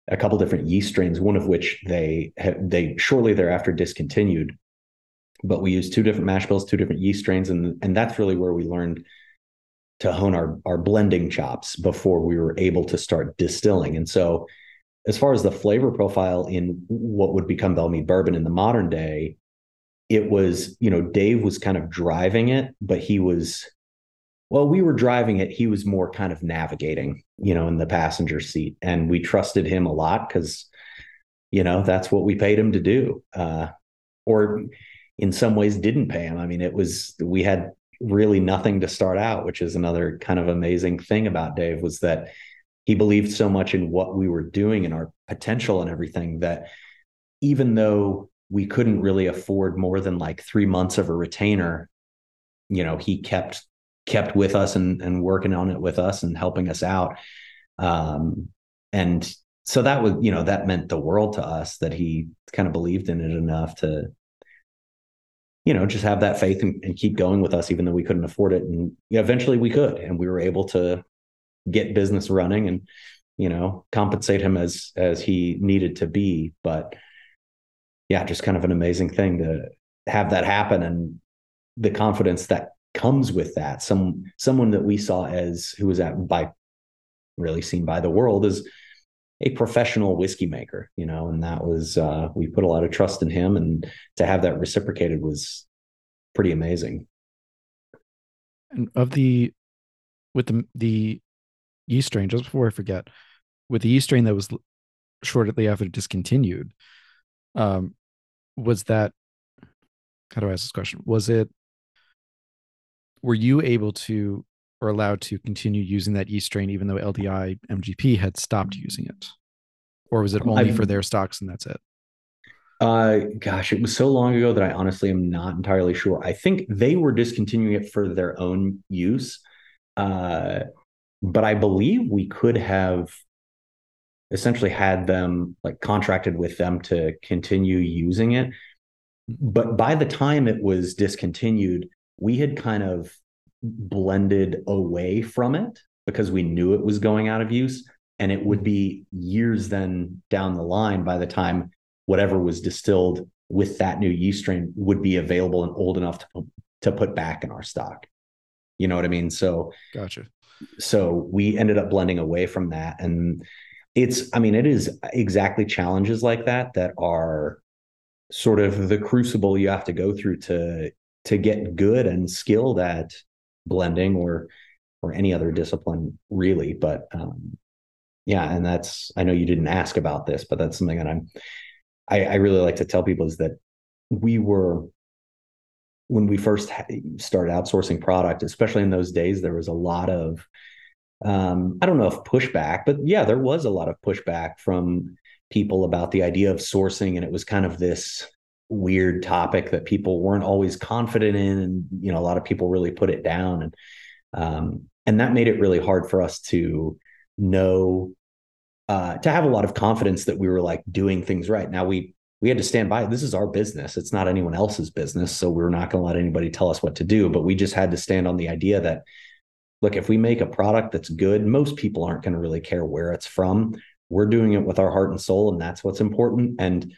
a couple different yeast strains, one of which they they shortly thereafter discontinued. But we used two different mash bills, two different yeast strains, and and that's really where we learned to hone our our blending chops before we were able to start distilling. And so, as far as the flavor profile in what would become Belle Meade bourbon in the modern day, it was you know Dave was kind of driving it, but he was well, we were driving it. He was more kind of navigating, you know, in the passenger seat, and we trusted him a lot because you know that's what we paid him to do. Uh, or in some ways didn't pay him. I mean, it was we had really nothing to start out, which is another kind of amazing thing about Dave was that he believed so much in what we were doing and our potential and everything that even though we couldn't really afford more than like three months of a retainer, you know, he kept kept with us and and working on it with us and helping us out. Um, and so that was, you know, that meant the world to us that he kind of believed in it enough to you know, just have that faith and, and keep going with us, even though we couldn't afford it. And eventually we could, and we were able to get business running and, you know, compensate him as as he needed to be. But yeah, just kind of an amazing thing to have that happen and the confidence that comes with that. Some someone that we saw as who was at by really seen by the world as a professional whiskey maker, you know, and that was uh, we put a lot of trust in him, and to have that reciprocated was pretty amazing. And of the with the the yeast strain, just before I forget, with the yeast strain that was shortly after discontinued, um, was that how do I ask this question? Was it were you able to or allowed to continue using that E strain, even though LDI MGP had stopped using it? Or was it only I've, for their stocks and that's it? Uh gosh, it was so long ago that I honestly am not entirely sure. I think they were discontinuing it for their own use. Uh but I believe we could have essentially had them like contracted with them to continue using it. But by the time it was discontinued, we had kind of blended away from it because we knew it was going out of use. And it would mm-hmm. be years then down the line by the time whatever was distilled with that new yeast strain would be available and old enough to, to put back in our stock. You know what I mean? So, gotcha. So we ended up blending away from that. And it's, I mean, it is exactly challenges like that that are sort of the crucible you have to go through to to get good and skilled at blending or or any other discipline really but um yeah and that's i know you didn't ask about this but that's something that i'm i, I really like to tell people is that we were when we first started outsourcing product especially in those days there was a lot of um i don't know if pushback but yeah there was a lot of pushback from people about the idea of sourcing and it was kind of this weird topic that people weren't always confident in and you know a lot of people really put it down and um, and that made it really hard for us to know uh, to have a lot of confidence that we were like doing things right now we we had to stand by this is our business it's not anyone else's business so we're not going to let anybody tell us what to do but we just had to stand on the idea that look, if we make a product that's good, most people aren't going to really care where it's from. We're doing it with our heart and soul, and that's what's important. And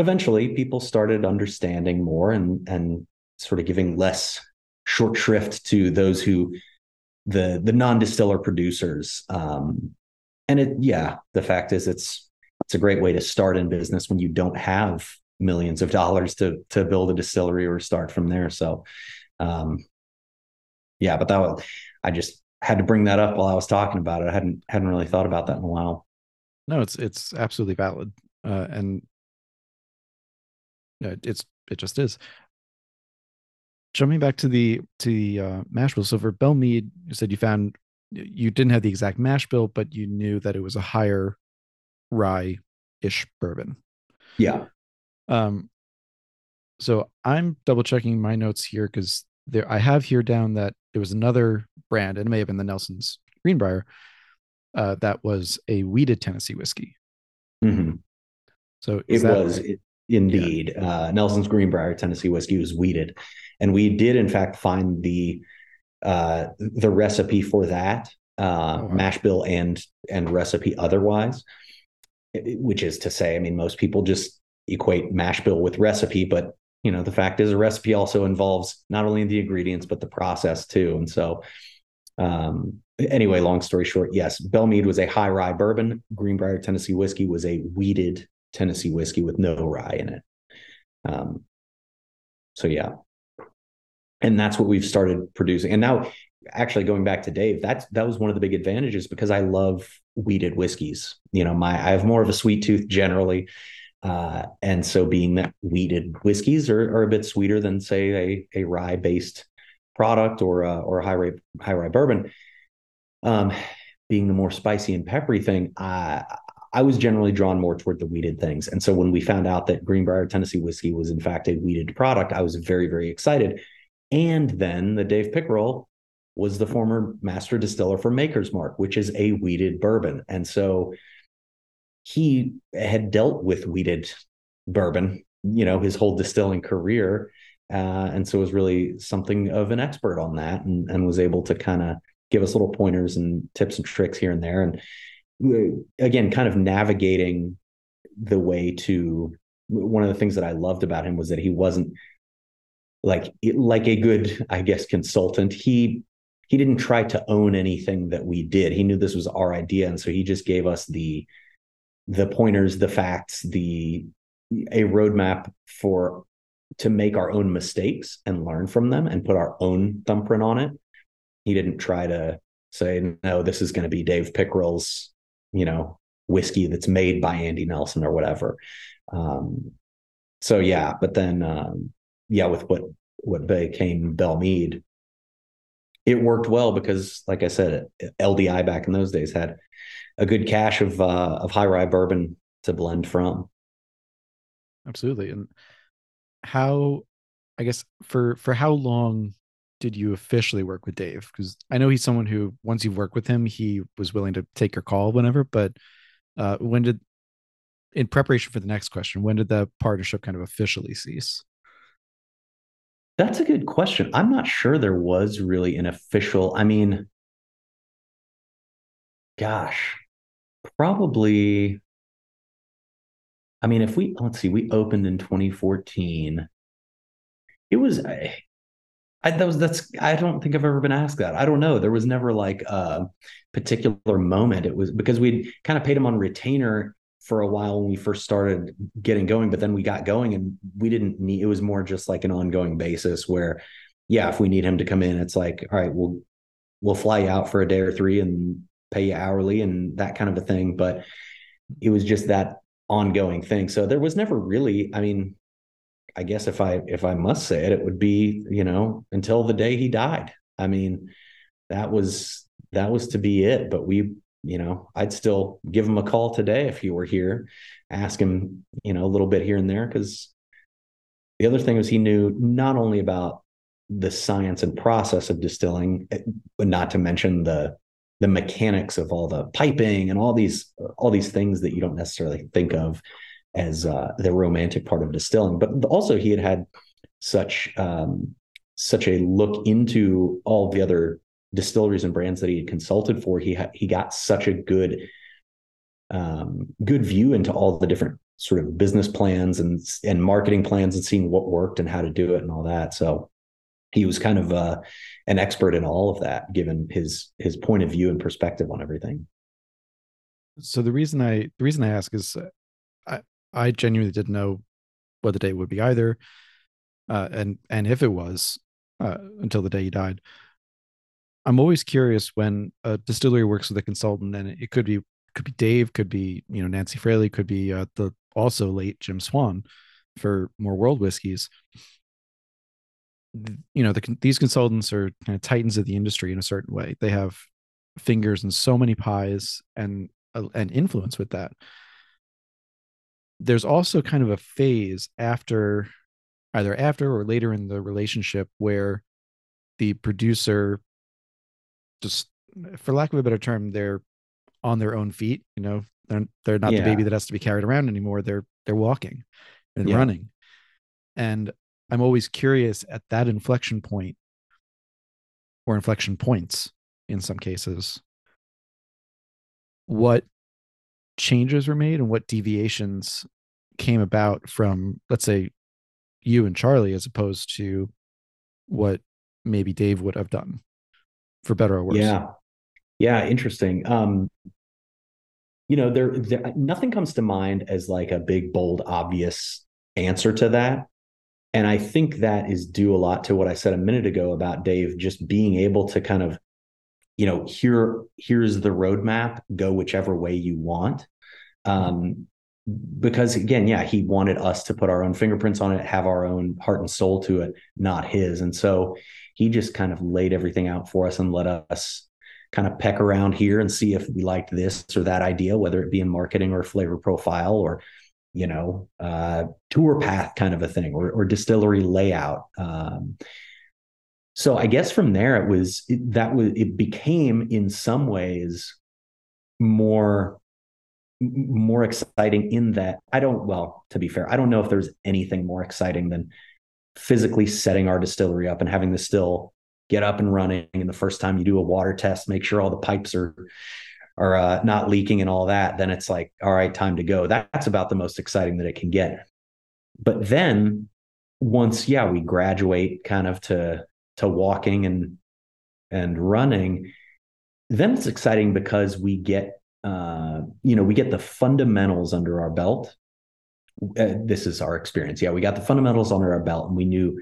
eventually, people started understanding more and and sort of giving less short shrift to those who the the non-distiller producers. Um, and it, yeah, the fact is, it's it's a great way to start in business when you don't have millions of dollars to to build a distillery or start from there. So, um, yeah, but that was I just had to bring that up while I was talking about it. I hadn't hadn't really thought about that in a while. No, it's it's absolutely valid, uh, and it's it just is. Jumping back to the to the uh, mash bill. So for Belle Meade, you said you found you didn't have the exact mash bill, but you knew that it was a higher rye ish bourbon. Yeah. Um. So I'm double checking my notes here because there I have here down that it was another brand, and it may have been the Nelson's Green Brier, uh, that was a wheated Tennessee whiskey. Mm-hmm. So it was right? Indeed yeah. uh, Nelson's Green Brier Tennessee whiskey was wheated, and we did in fact find the uh, the recipe for that uh, oh, wow. mash bill and and recipe otherwise, which is to say, I mean, most people just equate mash bill with recipe, but you know the fact is a recipe also involves not only the ingredients but the process too and so um, anyway long story short yes Belle Meade was a high rye bourbon Green Brier tennessee whiskey was a wheated tennessee whiskey with no rye in it. Um, so yeah. And that's what we've started producing. And now actually going back to dave that's that was one of the big advantages because i love wheated whiskeys. You know my i have more of a sweet tooth generally uh, and so being that wheated whiskeys are, are a bit sweeter than say a, a rye based product or a, or high rye high rye bourbon. Um, being the more spicy and peppery thing, I I was generally drawn more toward the wheated things. And so when we found out that Green Brier Tennessee whiskey was in fact a wheated product, I was very very excited. And then the Dave Pickerell was the former master distiller for Maker's Mark, which is a wheated bourbon. And so he had dealt with wheated bourbon, you know, his whole distilling career. Uh, and so was really something of an expert on that and, and was able to kind of give us little pointers and tips and tricks here and there. And Uh, again, kind of navigating the way to one of the things that I loved about him was that he wasn't like like a good, I guess, consultant. He he didn't try to own anything that we did. He knew this was our idea, and so he just gave us the the pointers, the facts, the a roadmap for to make our own mistakes and learn from them and put our own thumbprint on it. He didn't try to say, no, this is going to be Dave Pickerell's, you know, whiskey that's made by Andy Nelson or whatever. Um, so yeah, but then um, yeah, with what what became Belle Meade, it worked well because, like I said, LDI back in those days had a good cache of uh, of high rye bourbon to blend from. Absolutely. And how, I guess for for how long did you officially work with Dave? Because I know he's someone who once you've worked with him, he was willing to take your call whenever. But uh, when did, in preparation for the next question, when did the partnership kind of officially cease? That's a good question. I'm not sure there was really an official. I mean, gosh, probably I mean, if we let's see, we opened in 2014. It was I, that was that's I don't think I've ever been asked that. I don't know. There was never like a particular moment. It was because we'd kind of paid him on retainer for a while when we first started getting going, but then we got going and we didn't need it was more just like an ongoing basis where yeah, if we need him to come in, it's like, all right, we'll we'll fly you out for a day or three and pay you hourly and that kind of a thing. But it was just that ongoing thing. So there was never really, I mean, I guess if I if I must say it, it would be, you know, until the day he died. I mean, that was that was to be it. But we, you know, I'd still give him a call today if he were here, ask him, you know, a little bit here and there. Cause the other thing was he knew not only about the science and process of distilling, but not to mention the the mechanics of all the piping and all these all these things that you don't necessarily think of as uh, the romantic part of distilling. But also, he had had such um, such a look into all the other distilleries and brands that he had consulted for, he ha- he got such a good um, good view into all the different sort of business plans and and marketing plans and seeing what worked and how to do it and all that. So he was kind of uh, an expert in all of that, given his his point of view and perspective on everything. So the reason I the reason I ask is, uh, I genuinely didn't know what the date would be either, uh, and and if it was uh, until the day he died. I'm always curious when a distillery works with a consultant, and it could be could be Dave, could be you know Nancy Fraley, could be uh, the also late Jim Swan for more world whiskeys. You know, the, these consultants are kind of titans of the industry in a certain way. They have fingers in so many pies and uh, and influence with that. There's also kind of a phase after, either after or later in the relationship where the producer just for lack of a better term they're on their own feet you know they're they're not yeah. the baby that has to be carried around anymore they're they're walking and yeah. running and i'm always curious at that inflection point or inflection points in some cases what changes were made and what deviations came about from let's say you and charlie as opposed to what maybe dave would have done for better or worse. Yeah. Yeah interesting. Um you know there, there nothing comes to mind as like a big bold obvious answer to that. And i think that is due a lot to what i said a minute ago about dave just being able to kind of you know here here's the roadmap go whichever way you want um because again yeah he wanted us to put our own fingerprints on it have our own heart and soul to it not his and so he just kind of laid everything out for us and let us kind of peck around here and see if we liked this or that idea, whether it be in marketing or flavor profile or, you know, uh, tour path kind of a thing or, or distillery layout. Um, so I guess from there it was it, that was it became in some ways more more exciting in that I don't well to be fair I don't know if there's anything more exciting than physically setting our distillery up and having the still get up and running. And the first time you do a water test, make sure all the pipes are are uh, not leaking and all that. Then it's like, all right, time to go. That's about the most exciting that it can get. But then once, yeah, we graduate kind of to to walking and and running, then it's exciting because we get uh, you know we get the fundamentals under our belt. Uh, this is our experience. Yeah, we got the fundamentals under our belt, and we knew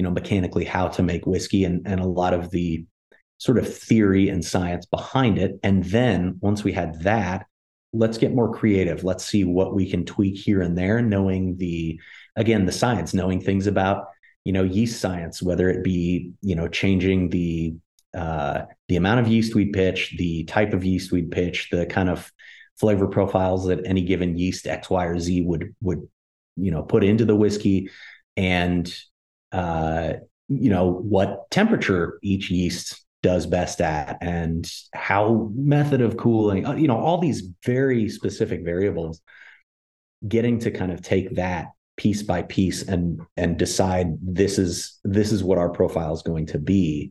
you know, mechanically how to make whiskey and, and a lot of the sort of theory and science behind it. And then once we had that, let's get more creative. Let's see what we can tweak here and there, knowing the, again, the science, knowing things about, you know, yeast science, whether it be, you know, changing the, uh, the amount of yeast we'd pitch, the type of yeast we'd pitch, the kind of flavor profiles that any given yeast X, Y, or Z would, would, you know, put into the whiskey and uh, you know what temperature each yeast does best at and how method of cooling uh, you know all these very specific variables getting to kind of take that piece by piece and and decide this is this is what our profile is going to be.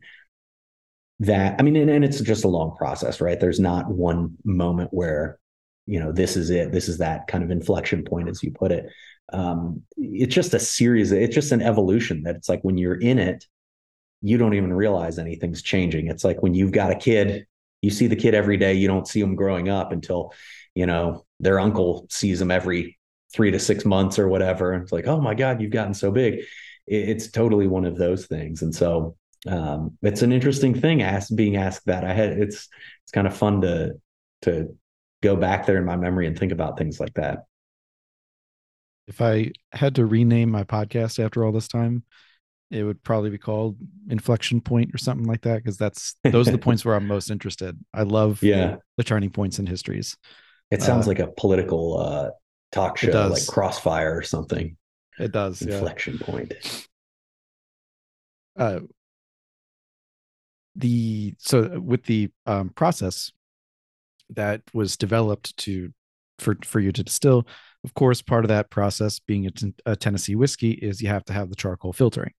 That i mean and, and it's just a long process right? There's not one moment where you know this is it this is that kind of inflection point as you put it. Um, it's just a series it's just an evolution that it's like when you're in it you don't even realize anything's changing. It's like when you've got a kid you see the kid every day you don't see them growing up until you know their uncle sees them every three to six months or whatever. It's like oh my god you've gotten so big. It's totally one of those things. And so um, it's an interesting thing asked being asked that. I had it's it's kind of fun to to go back there in my memory and think about things like that. If I had to rename my podcast after all this time, it would probably be called inflection point or something like that because that's those are the points where I'm most interested. I love yeah. the turning points in histories. It sounds uh, like a political uh, talk show, like Crossfire or something. It does. Inflection yeah. point. Uh, the so with the um, process that was developed to for for you to distill of course, part of that process, being a, t- a Tennessee whiskey, is you have to have the charcoal filtering.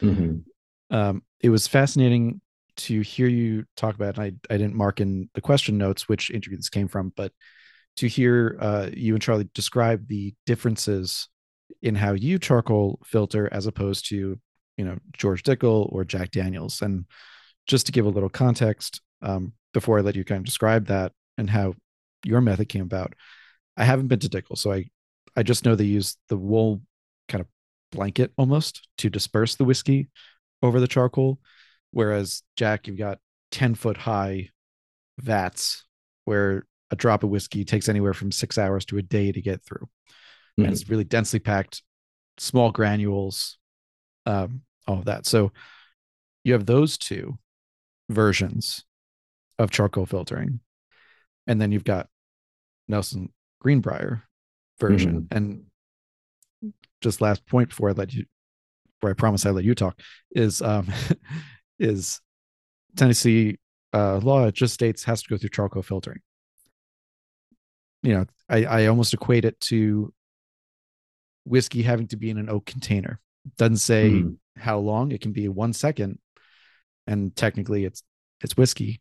Mm-hmm. Um, it was fascinating to hear you talk about, and I, I didn't mark in the question notes which interview this came from, but to hear uh, you and Charlie describe the differences in how you charcoal filter as opposed to, you know, George Dickel or Jack Daniels. And just to give a little context um, before I let you kind of describe that and how your method came about, I haven't been to Dickel, so I I just know they use the wool kind of blanket almost to disperse the whiskey over the charcoal. Whereas Jack, you've got 10 foot high vats where a drop of whiskey takes anywhere from six hours to a day to get through. Mm-hmm. And it's really densely packed, small granules, um, all of that. So you have those two versions of charcoal filtering. And then you've got Nelson Greenbrier version. Mm-hmm. And just last point before I let you, where I promise I let you talk, is um, is Tennessee uh, law. Just states has to go through charcoal filtering. You know, I, I almost equate it to whiskey having to be in an oak container. Doesn't say mm-hmm. how long. It can be one second, and technically it's it's whiskey.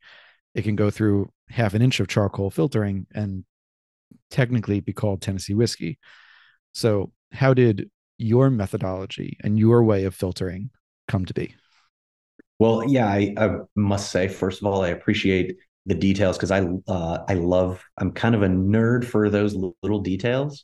It can go through half an inch of charcoal filtering and technically be called Tennessee whiskey. So, how did your methodology and your way of filtering come to be? Well, yeah, I, I must say, first of all, I appreciate the details because I uh, I love. I'm kind of a nerd for those little details.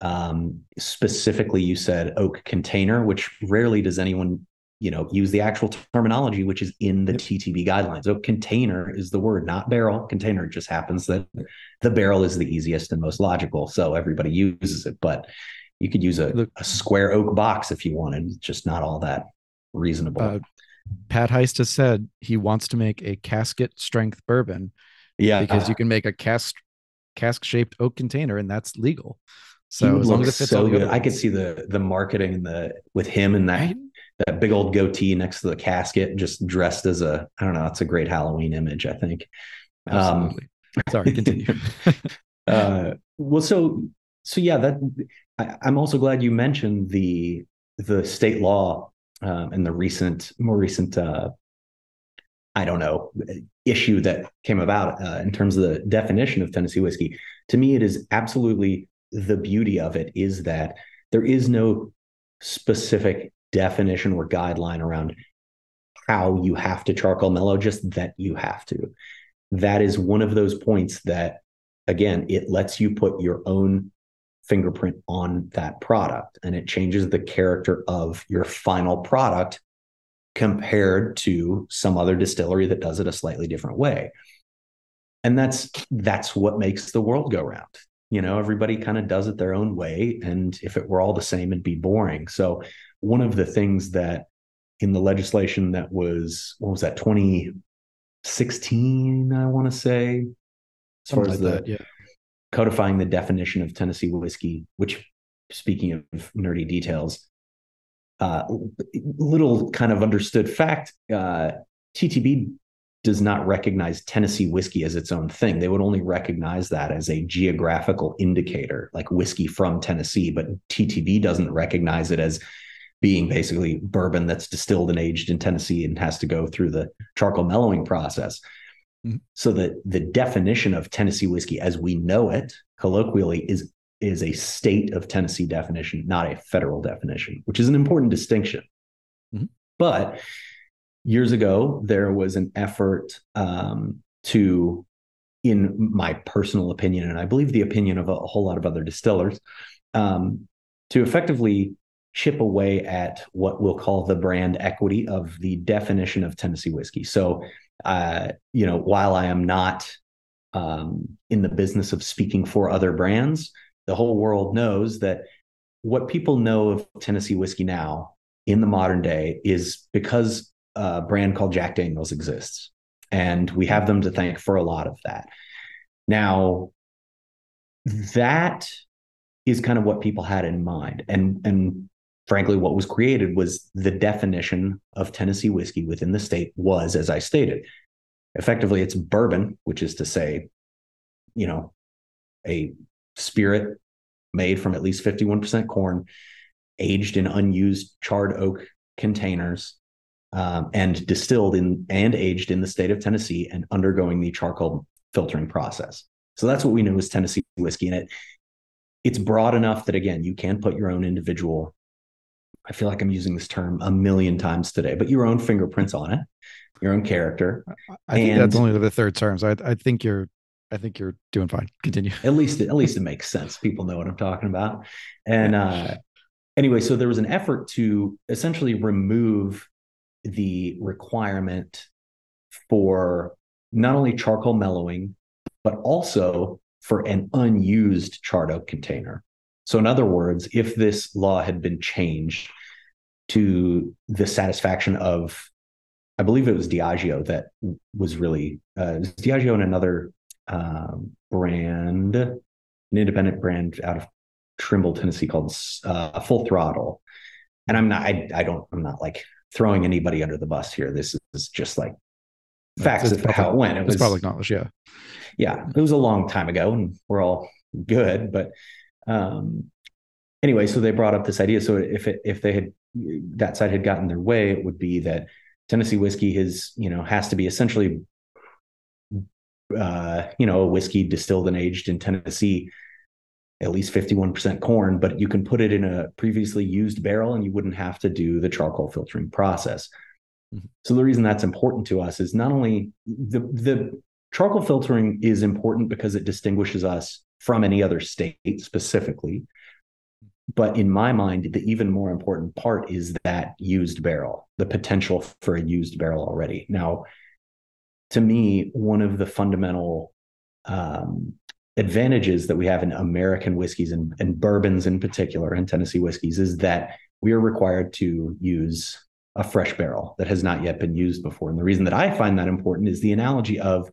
Um, specifically, you said oak container, which rarely does anyone you know use the actual terminology which is in the ttb guidelines. So container is the word not barrel. Container just happens that the barrel is the easiest and most logical so everybody uses it. But you could use a, a square oak box if you wanted it's just not all that reasonable. Uh, pat heist has said he wants to make a casket strength bourbon yeah because you can make a cask cask shaped oak container and that's legal so as long as it fits so good, I could see the the marketing and the with him and that right? that big old goatee next to the casket, just dressed as a I don't know. It's a great Halloween image. I think. Absolutely. Um, Sorry, continue. uh, well, so so yeah, that I, am also glad you mentioned the the state law um, and the recent, more recent, uh, I don't know, issue that came about uh, in terms of the definition of Tennessee whiskey. To me, it is absolutely the beauty of it is that there is no specific definition or guideline around how you have to charcoal mellow, just that you have to. That is one of those points that, again, it lets you put your own fingerprint on that product. And it changes the character of your final product compared to some other distillery that does it a slightly different way. And that's that's what makes the world go round. You know everybody kind of does it their own way and if it were all the same it'd be boring. So one of the things that in the legislation that was what was that 2016 i want to say as Something far as like the that, yeah. Codifying the definition of tennessee whiskey which speaking of nerdy details uh, little kind of understood fact uh, ttb does not recognize Tennessee whiskey as its own thing. They would only recognize that as a geographical indicator, like whiskey from Tennessee. But TTB doesn't recognize it as being basically bourbon that's distilled and aged in Tennessee and has to go through the charcoal mellowing process. Mm-hmm. So that the definition of Tennessee whiskey as we know it colloquially is is a state of Tennessee definition, not a federal definition, which is an important distinction. Mm-hmm. But years ago, there was an effort um, to, in my personal opinion, and I believe the opinion of a, a whole lot of other distillers, um, to effectively chip away at what we'll call the brand equity of the definition of Tennessee whiskey. So, uh, you know, while I am not um, in the business of speaking for other brands, the whole world knows that what people know of Tennessee whiskey now in the modern day is because a brand called Jack Daniels exists. And we have them to thank for a lot of that. Now, that is kind of what people had in mind. And, and frankly, what was created was the definition of Tennessee whiskey within the state was, as I stated, effectively it's bourbon, which is to say, you know, a spirit made from at least 51% corn, aged in unused charred oak containers, um, and distilled in and aged in the state of Tennessee and undergoing the charcoal filtering process. So that's what we know as Tennessee whiskey. And it it's broad enough that again, you can put your own individual. I feel like I'm using this term a million times today, but your own fingerprints on it, your own character. I think and, that's only the third term. So I, I think you're I think you're doing fine. Continue. At least at least it makes sense. People know what I'm talking about. And uh anyway, so there was an effort to essentially remove the requirement for not only charcoal mellowing, but also for an unused charred oak container. So, in other words, if this law had been changed to the satisfaction of, I believe it was Diageo that was really uh, was Diageo and another um, brand, an independent brand out of Trimble, Tennessee called uh, Full Throttle. And I'm not, I, I don't, I'm not like throwing anybody under the bus here. This is just like facts of how it went. It was public knowledge. Yeah. Yeah. It was a long time ago and we're all good. But um, anyway, so they brought up this idea. So if it, if they had, that side had gotten their way, it would be that Tennessee whiskey is, you know, has to be essentially, uh, you know, a whiskey distilled and aged in Tennessee at least 51% corn, but you can put it in a previously used barrel and you wouldn't have to do the charcoal filtering process. Mm-hmm. So the reason that's important to us is not only the the charcoal filtering is important because it distinguishes us from any other state specifically. But in my mind, the even more important part is that used barrel, the potential for a used barrel already. Now, to me, one of the fundamental um, advantages that we have in American whiskeys and, and bourbons in particular, and Tennessee whiskeys, is that we are required to use a fresh barrel that has not yet been used before. And the reason that I find that important is the analogy of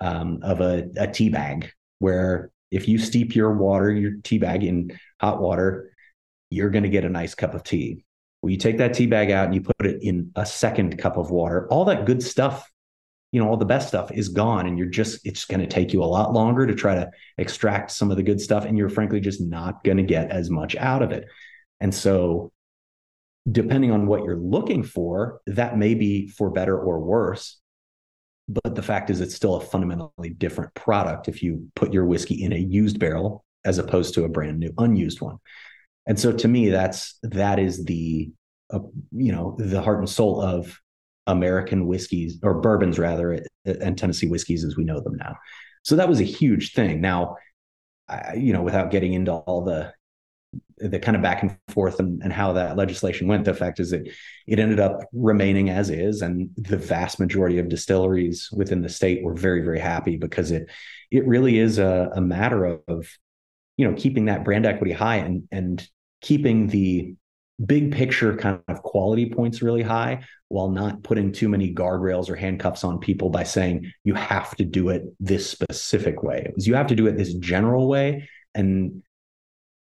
um, of a, a tea bag, where if you steep your water, your tea bag in hot water, you're going to get a nice cup of tea. Well, you take that tea bag out and you put it in a second cup of water. All that good stuff you know all the best stuff is gone and you're just it's going to take you a lot longer to try to extract some of the good stuff and you're frankly just not going to get as much out of it and so depending on what you're looking for that may be for better or worse but the fact is it's still a fundamentally different product if you put your whiskey in a used barrel as opposed to a brand new unused one and so to me that's that is the uh, you know the heart and soul of American whiskeys or bourbons rather, and Tennessee whiskeys as we know them now. So that was a huge thing. Now, I, you know, without getting into all the the kind of back and forth and, and how that legislation went, the fact is that it ended up remaining as is, and the vast majority of distilleries within the state were very, very happy because it it really is a, a matter of, you know keeping that brand equity high and and keeping the big picture kind of quality points really high while not putting too many guardrails or handcuffs on people by saying you have to do it this specific way. It was you have to do it this general way. And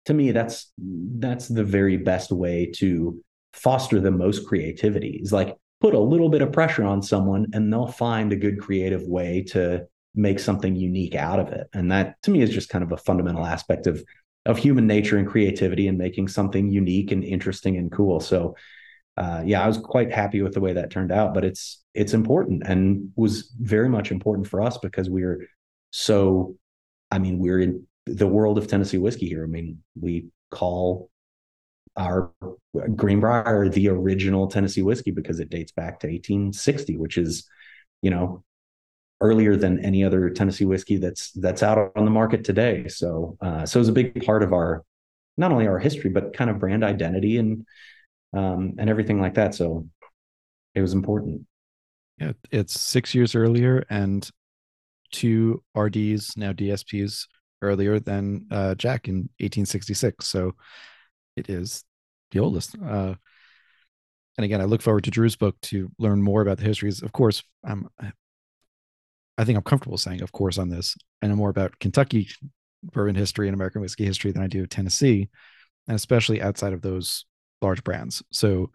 to me, that's that's the very best way to foster the most creativity is like put a little bit of pressure on someone and they'll find a good creative way to make something unique out of it. And that to me is just kind of a fundamental aspect of of human nature and creativity and making something unique and interesting and cool. So uh, yeah, I was quite happy with the way that turned out, but it's it's important and was very much important for us because we are so I mean, we're in the world of Tennessee whiskey here. I mean, we call our Green Brier the original Tennessee whiskey because it dates back to 1860, which is, you know, earlier than any other Tennessee whiskey that's that's out on the market today. So uh, so it's a big part of our not only our history but kind of brand identity and um, and everything like that. So it was important. Yeah, it's six years earlier and two RDs now DSPs earlier than uh, Jack in 1866. So it is the oldest. Uh, and again, I look forward to Drew's book to learn more about the histories. Of course, I'm I think I'm comfortable saying, of course, on this. I know more about Kentucky bourbon history and American whiskey history than I do Tennessee, and especially outside of those large brands. So,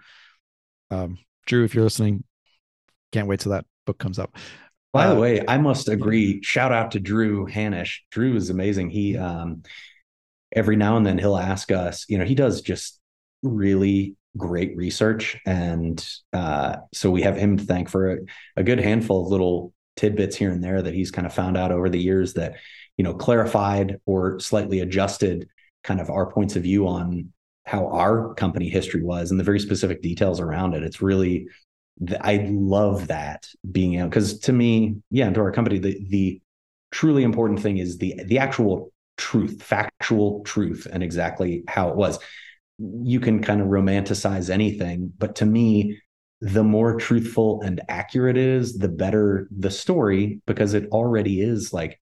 um, Drew, if you're listening, can't wait till that book comes up. By the uh, way, I must agree. Shout out to Drew Hannush. Drew is amazing. He um, every now and then he'll ask us. You know, he does just really great research. And uh, so we have him to thank for a, a good handful of little tidbits here and there that he's kind of found out over the years that, you know, clarified or slightly adjusted kind of our points of view on how our company history was and the very specific details around it. It's really, I love that being able, because to me, yeah, and to our company, the, the truly important thing is the, the actual truth, factual truth, and exactly how it was. You can kind of romanticize anything, but to me, the more truthful and accurate it is, the better the story because it already is like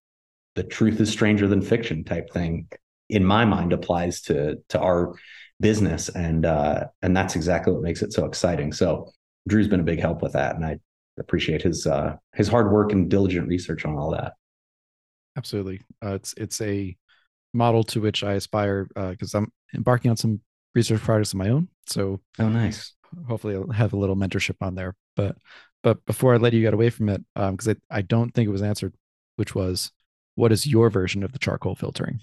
the truth is stranger than fiction type thing. In my mind, applies to to our business, and uh, and that's exactly what makes it so exciting. So Drew's been a big help with that, and I appreciate his uh, his hard work and diligent research on all that. Absolutely, uh, it's it's a model to which I aspire because uh, I'm embarking on some research projects of my own. So, oh, nice. Hopefully, I'll have a little mentorship on there. But, but before I let you get away from it, because um, I, I don't think it was answered, which was, what is your version of the charcoal filtering?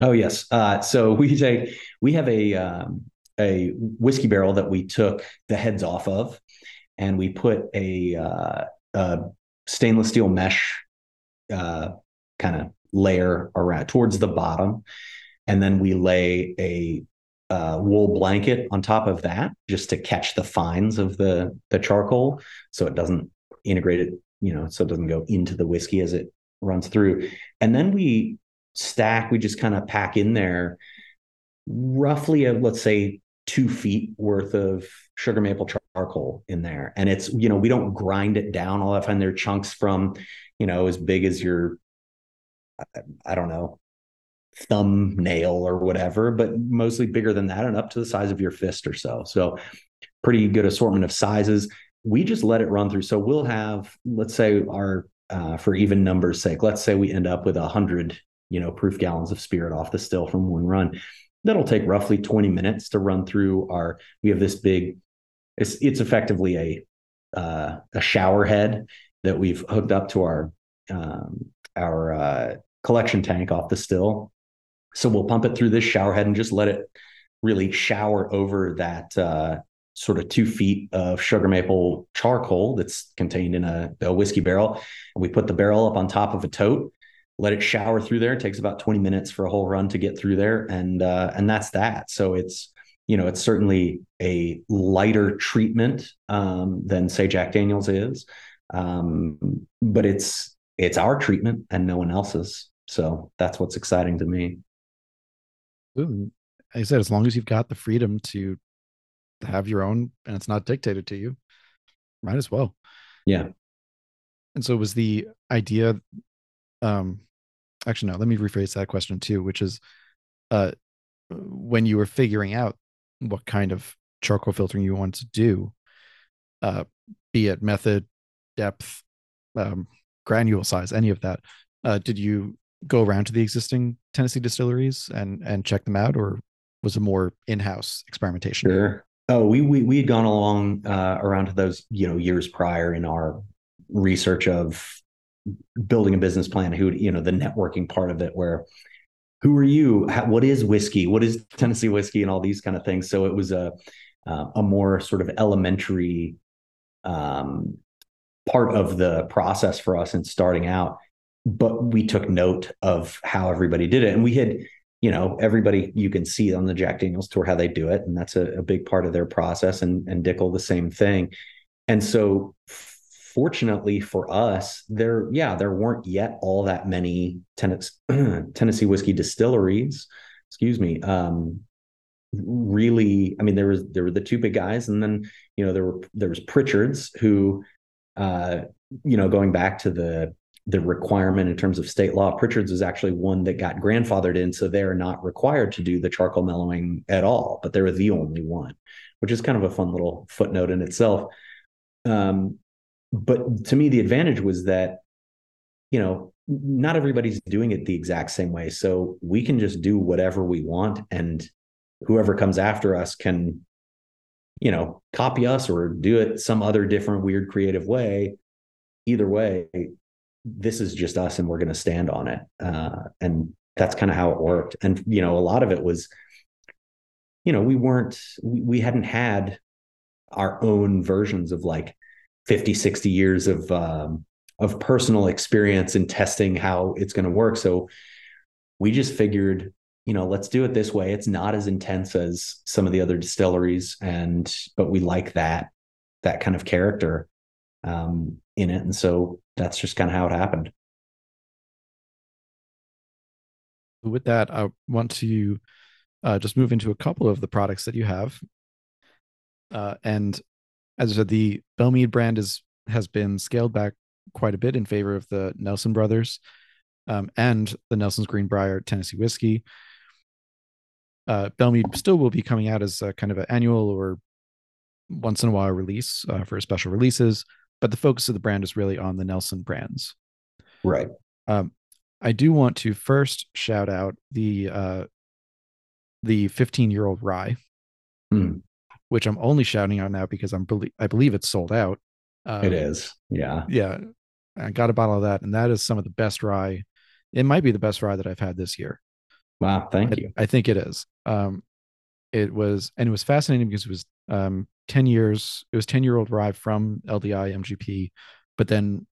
Oh yes. Uh, so we take we have a um, a whiskey barrel that we took the heads off of, and we put a, uh, a stainless steel mesh uh, kind of layer around towards the bottom, and then we lay a uh, wool blanket on top of that just to catch the fines of the the charcoal, so it doesn't integrate it, you know, so it doesn't go into the whiskey as it runs through. And then we stack, we just kind of pack in there roughly a let's say two feet worth of sugar maple charcoal in there. And it's, you know, we don't grind it down all that time. They're chunks from, you know, as big as your I don't know, thumbnail or whatever, but mostly bigger than that and up to the size of your fist or so. So, pretty good assortment of sizes. We just let it run through. So, we'll have, let's say, our, uh, for even numbers' sake, let's say we end up with a hundred, you know, proof gallons of spirit off the still from one run. That'll take roughly 20 minutes to run through our. We have this big, it's, it's effectively a, uh, a shower head that we've hooked up to our um, our uh, collection tank off the still. So we'll pump it through this shower head and just let it really shower over that uh, sort of two feet of sugar maple charcoal that's contained in a, a, whiskey barrel. And we put the barrel up on top of a tote, let it shower through there. It takes about 20 minutes for a whole run to get through there. And uh, and that's that. So it's you know, it's certainly a lighter treatment um, than say Jack Daniels is. Um, but it's it's our treatment and no one else's. So that's what's exciting to me. Ooh, I said, as long as you've got the freedom to have your own and it's not dictated to you, might as well. Yeah. And so was the idea, um, actually, no, let me rephrase that question too, which is, uh, when you were figuring out what kind of charcoal filtering you want to do, uh, be it method, depth, um, granule size, any of that, uh, did you go around to the existing Tennessee distilleries and and check them out, or was it more in-house experimentation? Sure. Oh, we we we had gone along uh, around to those you know years prior in our research of building a business plan. Who you know the networking part of it, where who are you? How, what is whiskey? What is Tennessee whiskey, and all these kind of things. So it was a uh, a more sort of elementary um, part of the process for us in starting out but we took note of how everybody did it and we had you know everybody you can see on the jack daniels tour how they do it and that's a, a big part of their process and and dickel the same thing and so fortunately for us there yeah there weren't yet all that many tennessee, whiskey distilleries excuse me um really i mean there was there were the two big guys and then you know there were there was pritchard's who uh you know going back to the the requirement in terms of state law. Pritchard's is actually one that got grandfathered in, so they're not required to do the charcoal mellowing at all, but they're the only one, which is kind of a fun little footnote in itself. Um, but to me, the advantage was that, you know, not everybody's doing it the exact same way. So we can just do whatever we want, and whoever comes after us can, you know, copy us or do it some other different, weird, creative way. Either way, this is just us and we're going to stand on it. Uh, and that's kind of how it worked. And, you know, a lot of it was you know, we weren't, we, we hadn't had our own versions of like 50, 60 years of, um, of personal experience in testing how it's going to work. So we just figured, you know, let's do it this way. It's not as intense as some of the other distilleries, and but we like that that kind of character um, in it, and so that's just kind of how it happened. With that, I want to uh, just move into a couple of the products that you have. Uh, and as I said, the Belle Meade brand is has been scaled back quite a bit in favor of the Nelson brothers um, and the Nelson's Green Brier Tennessee whiskey. Uh, Belle still will be coming out as a kind of an annual or once in a while release uh, for special releases, but the focus of the brand is really on the Nelson brands. Right. Um, I do want to first shout out the uh, the 15 year old rye, mm. Which I'm only shouting out now because I'm I believe it's sold out. Um, it is, yeah, yeah. I got a bottle of that, and that is some of the best rye. It might be the best rye that I've had this year. Wow, thank I, you. I think it is. Um, it was, and it was fascinating because it was um 10 years. It was 10 year old rye from LDI MGP, but then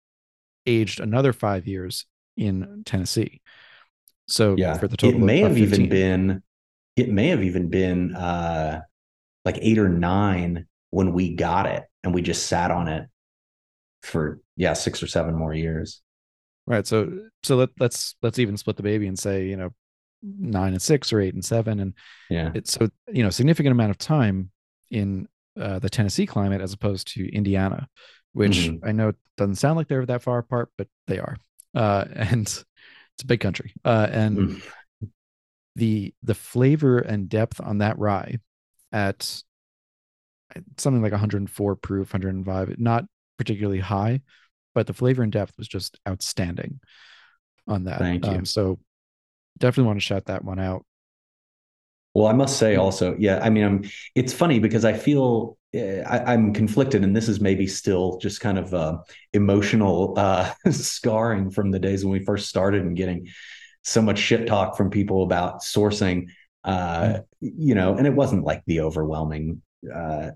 aged another five years in Tennessee. So yeah, for the total, it may have 15. even been, it may have even been uh like eight or nine when we got it, and we just sat on it for yeah six or seven more years. Right. So so let let's let's even split the baby and say you know nine and six or eight and seven and yeah it's so you know significant amount of time in uh, the Tennessee climate as opposed to Indiana, which mm-hmm. I know doesn't sound like they're that far apart, but they are. Uh, and it's a big country. Uh, and mm. the the flavor and depth on that rye at something like 104 proof, 105, not particularly high, but the flavor and depth was just outstanding on that. Thank you. Um, so definitely want to shout that one out. Well, I must say also, yeah, I mean, I'm, it's funny because I feel uh, I, am conflicted, and this is maybe still just kind of uh, emotional uh, scarring from the days when we first started and getting so much shit talk from people about sourcing, uh, you know, and it wasn't like the overwhelming uh,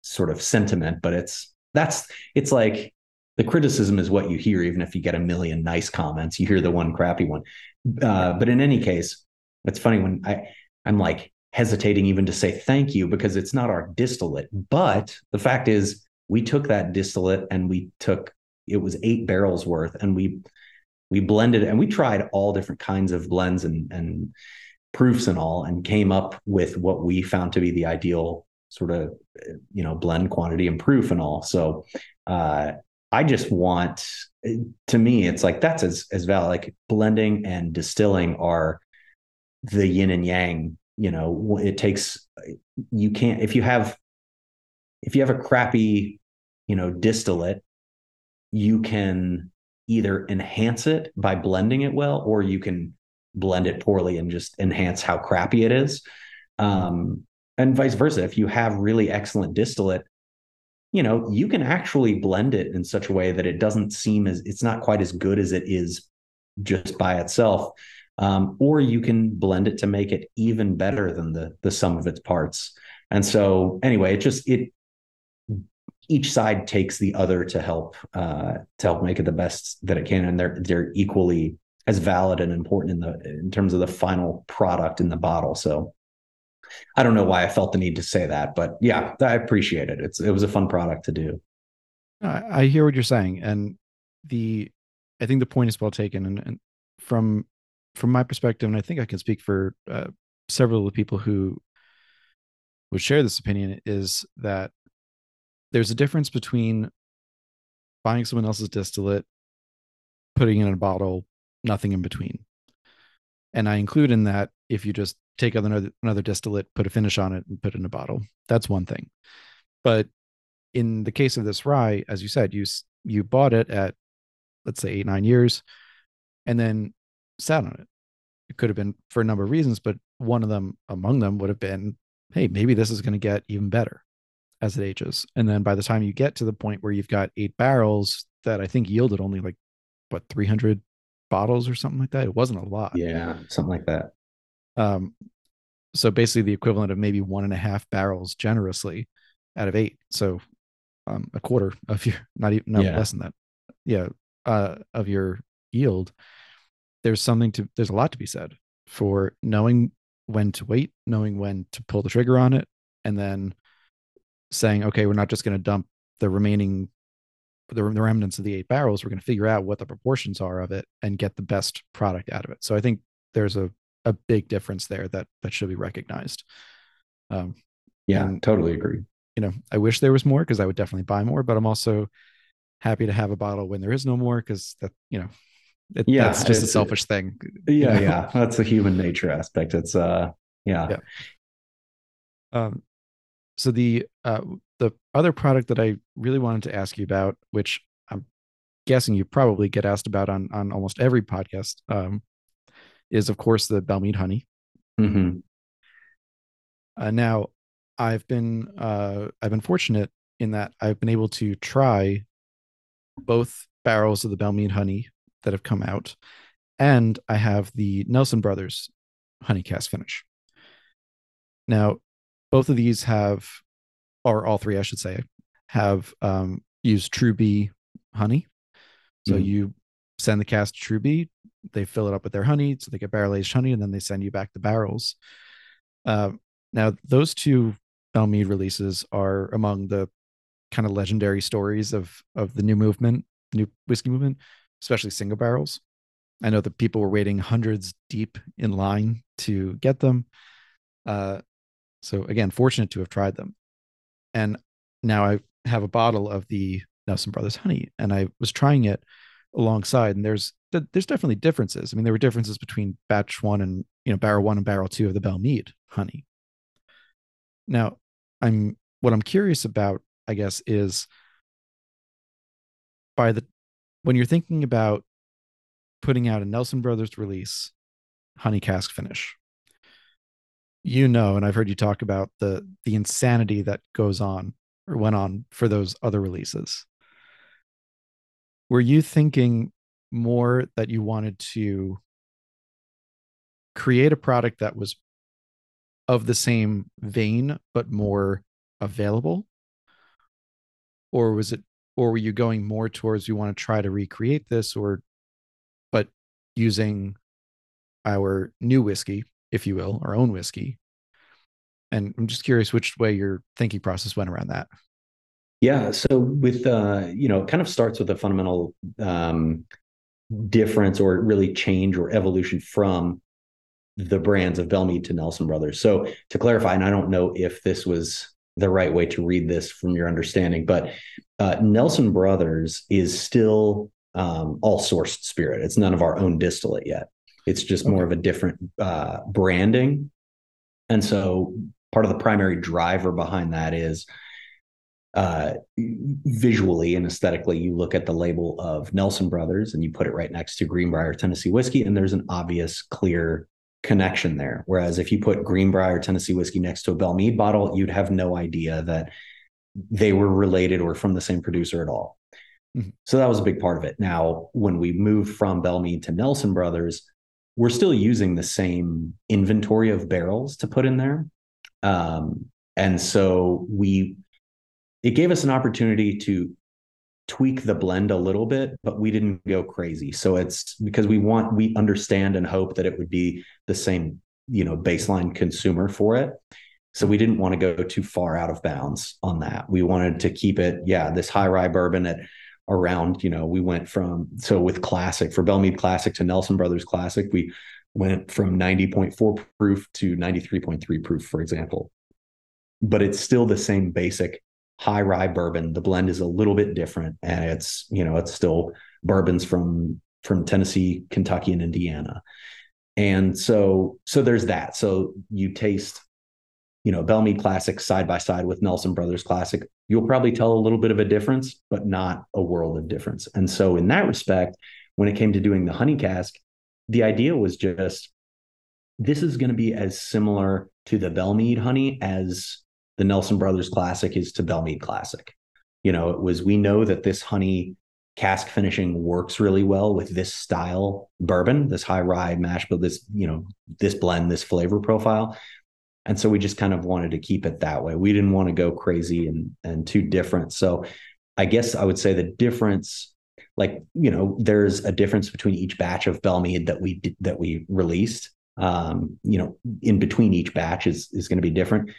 sort of sentiment, but it's that's it's like the criticism is what you hear, even if you get a million nice comments, you hear the one crappy one. Uh, but in any case, it's funny when I I'm like hesitating even to say thank you because it's not our distillate. But the fact is, we took that distillate and we took it was eight barrels worth, and we we blended and we tried all different kinds of blends and and proofs and all, and came up with what we found to be the ideal sort of you know blend quantity and proof and all. So uh i just want to me it's like that's as as valid. Like blending and distilling are the yin and yang you know? It takes you can't if you have if you have a crappy you know distillate you can either enhance it by blending it well or you can blend it poorly and just enhance how crappy it is. Um and vice versa if you have really excellent distillate you know you can actually blend it in such a way that it doesn't seem as it's not quite as good as it is just by itself. Um, or you can blend it to make it even better than the the sum of its parts. And so anyway it just it each side takes the other to help uh, to help make it the best that it can and they're they're equally as valid and important in the in terms of the final product in the bottle so I don't know why I felt the need to say that, but yeah, I appreciate it. It's it was a fun product to do. I, hear what you're saying, and the I think the point is well taken. And, and from from my perspective, and I think I can speak for uh, several of the people who would share this opinion, is that there's a difference between buying someone else's distillate, putting it in a bottle, nothing in between. And I include in that if you just take another another distillate, put a finish on it, and put it in a bottle. That's one thing. But in the case of this rye, as you said, you you bought it at let's say eight nine years, and then sat on it. It could have been for a number of reasons, but one of them among them would have been, hey, maybe this is going to get even better as it ages. And then by the time you get to the point where you've got eight barrels that I think yielded only like what 300 bottles or something like that, it wasn't a lot. Yeah, something like that um, so basically the equivalent of maybe one and a half barrels generously out of eight. So um, a quarter of your not even no Yeah. less than that. Yeah, uh, of your yield. There's something to there's a lot to be said for knowing when to wait, knowing when to pull the trigger on it, and then saying, okay, we're not just going to dump the remaining the, the remnants of the eight barrels. We're going to figure out what the proportions are of it and get the best product out of it. So I think there's a a big difference there that that should be recognized. Um, Yeah, And- totally agree. you know, I wish there was more because I would definitely buy more, but I'm also happy to have a bottle when there is no more because that, you know, it, Yeah, that's just a selfish thing. you Yeah, know? yeah. That's a human nature aspect. It's uh yeah. Yeah. Um, so the uh, the other product that I really wanted to ask you about, which I'm guessing you probably get asked about on on almost every podcast, um, is of course the Belle Meade honey. Mhm. Uh, now, I've been uh, I've been fortunate in that I've been able to try both barrels of the Belle Meade honey that have come out, and I have the Nelson Brothers honey cast finish. Now, both of these have, or all three, I should say, have um, used True Bee honey. So Mhm. you send the cast to True Bee, they fill it up with their honey, so they get barrel aged honey, and then they send you back the barrels. Uh, now, those two Belle Meade releases are among the kind of legendary stories of of the new movement, new whiskey movement, especially single barrels. I know that people were waiting hundreds deep in line to get them. Uh, so again, fortunate to have tried them. And now I have a bottle of the Nelson Brothers honey, and I was trying it alongside, and there's there's definitely differences. I mean, there were differences between batch one and you know barrel one and barrel two of the Belle Meade honey. Now, I'm what I'm curious about, I guess, is by the when you're thinking about putting out a Nelson Brothers release, honey cask finish, you know, and I've heard you talk about the the insanity that goes on or went on for those other releases. Were you thinking more that you wanted to create a product that was of the same vein but more available? Or was it or were you going more towards you want to try to recreate this or but using our new whiskey, if you will, our own whiskey? And I'm just curious which way your thinking process went around that. Yeah. So with uh, you know, it kind of starts with a fundamental um difference or really change or evolution from the brands of Belle Meade to Nelson Brothers. So to clarify, and I don't know if this was the right way to read this from your understanding, but uh, Nelson Brothers is still um, all sourced spirit. It's none of our own distillate yet. It's just more of a different uh, branding. And so part of the primary driver behind that is uh, visually and aesthetically, you look at the label of Nelson Brothers and you put it right next to Green Brier Tennessee whiskey, and there's an obvious, clear connection there. Whereas if you put Green Brier Tennessee whiskey next to a Belle Meade bottle, you'd have no idea that they were related or from the same producer at all. Mhm. So that was a big part of it. Now, when we moved from Belle Meade to Nelson Brothers, we're still using the same inventory of barrels to put in there. Um, and so we it gave us an opportunity to tweak the blend a little bit, but we didn't go crazy. So it's because we want we understand and hope that it would be the same, you know, baseline consumer for it. So we didn't want to go too far out of bounds on that. We wanted to keep it, yeah, this high rye bourbon at around, you know, we went from so with classic for Belle Meade Classic to Nelson Brothers Classic, we went from 90.4 proof to 93.3 proof, for example. But it's still the same basic high rye bourbon. The blend is a little bit different, and it's you know it's still bourbons from from Tennessee, Kentucky, and Indiana. And so so there's that. So you taste, you know, Belle Meade Classic side by side with Nelson Brothers Classic. You'll probably tell a little bit of a difference, but not a world of difference. And so in that respect, when it came to doing the honey cask, the idea was just this is going to be as similar to the Belle Meade honey as the Nelson Brothers Classic is to Belle Meade Classic. You know, it was we know that this honey cask finishing works really well with this style bourbon, this high rye mash bill, this you know this blend, this flavor profile. And so we just kind of wanted to keep it that way. We didn't want to go crazy and and too different. So I guess I would say the difference, like you know, there's a difference between each batch of Belle Meade that we that we released. Um, you know, in between each batch is is going to be different,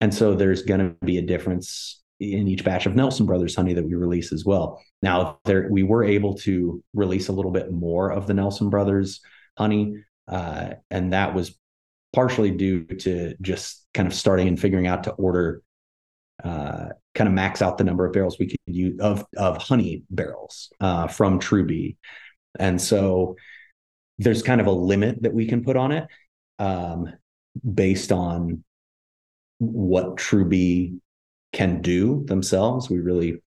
and so there's going to be a difference in each batch of Nelson Brothers honey that we release as well. Now, there we were able to release a little bit more of the Nelson Brothers honey, uh, and that was partially due to just kind of starting and figuring out to order, uh, kind of max out the number of barrels we could use of of honey barrels uh, from True Bee, and so there's kind of a limit that we can put on it um, based on what True Bee can do themselves. We really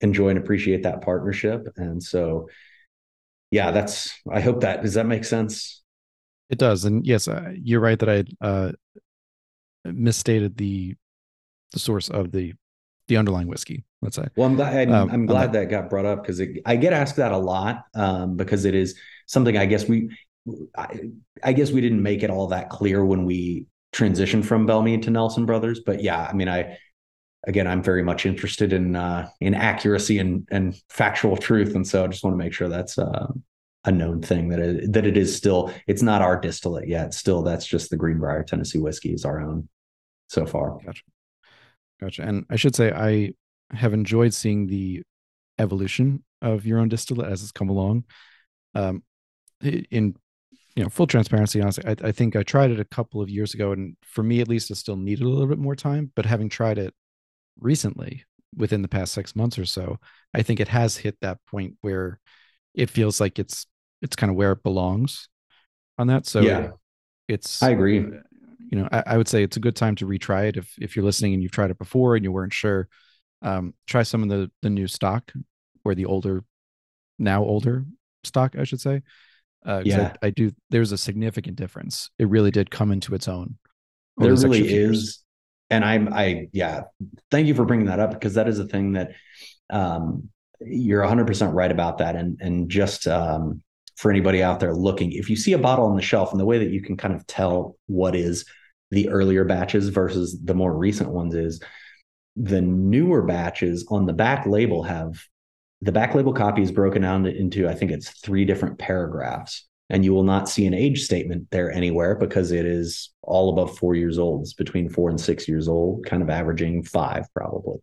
enjoy and appreciate that partnership. And so, yeah, that's, I hope that, does that make sense? It does. And yes, uh, you're right that I uh, misstated the, the source of the, the underlying whiskey, let's say. Well, I'm glad, I'm, um, I'm glad that got brought up because I get asked that a lot um, because it is something I guess we, I, I guess we didn't make it all that clear when we transitioned from Belle Meade to Nelson Brothers. But yeah, I mean, I, again, I'm very much interested in uh, in accuracy and and factual truth, and so I just want to make sure that's uh, a known thing that it, that it is still it's not our distillate yet. Still, that's just the Green Brier Tennessee whiskey is our own so far. Gotcha, gotcha. And I should say I have enjoyed seeing the evolution of your own distillate as it's come along. Um, in you know full transparency honestly I, I, think i tried it a couple of years ago and for me at least it still needed a little bit more time but having tried it recently within the past six months or so i think it has hit that point where it feels like it's it's kind of where it belongs on that so yeah. it's i agree. uh, you know I, I, would say it's a good time to retry it if if you're listening and you've tried it before and you weren't sure um try some of the the new stock or the older now older stock i should say uh, yeah I, I, do there's a significant difference. It really did come into its own there really is and I'm I yeah, thank you for bringing that up because that is a thing that um, you're 100% right about that and and just um, for anybody out there looking if you see a bottle on the shelf and the way that you can kind of tell what is the earlier batches versus the more recent ones is the newer batches on the back label have the back label copy is broken down into I think it's three different paragraphs and you will not see an age statement there anywhere because it is all above four years old. It's between four and six years old, kind of averaging five probably.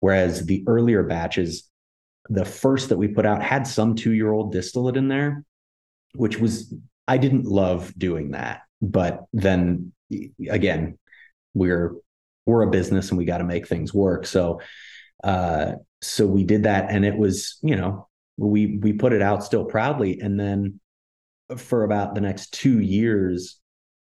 Whereas the earlier batches, the first that we put out had some two year old distillate in there, which was, I didn't love doing that. But then again, we're, we're a business and we got to make things work. So, uh, so we did that and it was, you know, we, we put it out still proudly. And then for about the next two years,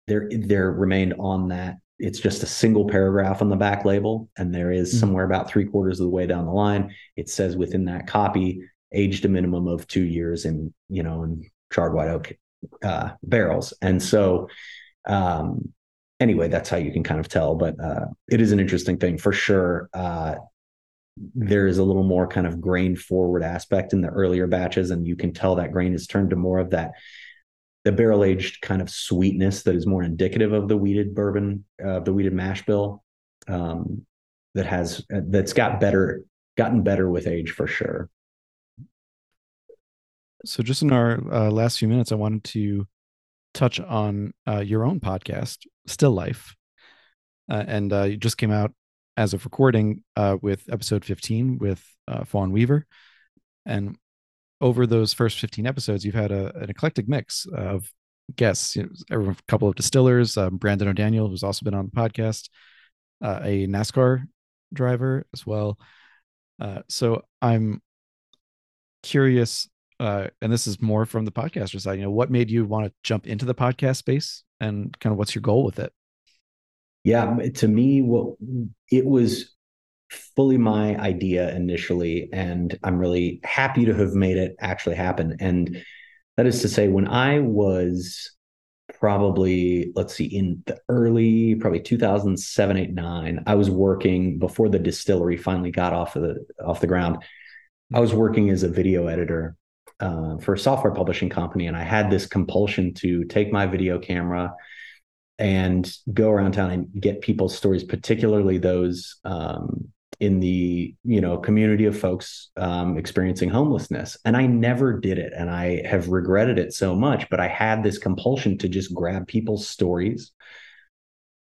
there there remained on that. It's just a single paragraph on the back label, and there is mm-hmm. somewhere about three quarters of the way down the line. It says within that copy, aged a minimum of two years in you know in charred white oak uh, barrels, and so um, anyway, that's how you can kind of tell. But uh, it is an interesting thing for sure. Uh, there is a little more kind of grain forward aspect in the earlier batches, and you can tell that grain is turned to more of that the barrel aged kind of sweetness that is more indicative of the wheated bourbon, uh, the wheated mash bill, um, that has that's got better, gotten better with age for sure. So, just in our uh, last few minutes, I wanted to touch on uh, your own podcast, Still Life, uh, and uh, you just came out as of recording uh, with episode 15 with uh, Fawn Weaver. And over those first 15 episodes, you've had a, an eclectic mix of guests, you know, a couple of distillers, um, Brandon O'Daniel, who's also been on the podcast, uh, a NASCAR driver as well. Uh, so I'm curious, uh, and this is more from the podcaster side. You know, what made you want to jump into the podcast space, and kind of what's your goal with it? Yeah, to me, what it was fully my idea initially, and I'm really happy to have made it actually happen. And that is to say, when I was probably let's see in the early probably 2007 8 9 i was working before the distillery finally got off of the off the ground i was working as a video editor uh, for a software publishing company and i had this compulsion to take my video camera and go around town and get people's stories, particularly those um, in the you know community of folks um, experiencing homelessness. And I never did it, and I have regretted it so much. But I had this compulsion to just grab people's stories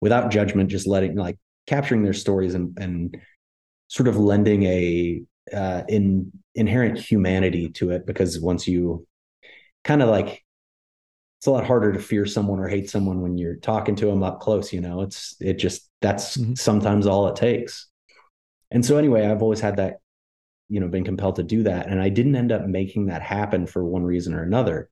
without judgment, just letting like capturing their stories and and sort of lending a uh, in inherent humanity to it because once you kind of like it's a lot harder to fear someone or hate someone when you're talking to them up close you know it's it just that's mm-hmm. sometimes all it takes and so anyway i've always had that you know been compelled to do that. And i didn't end up making that happen for one reason or another.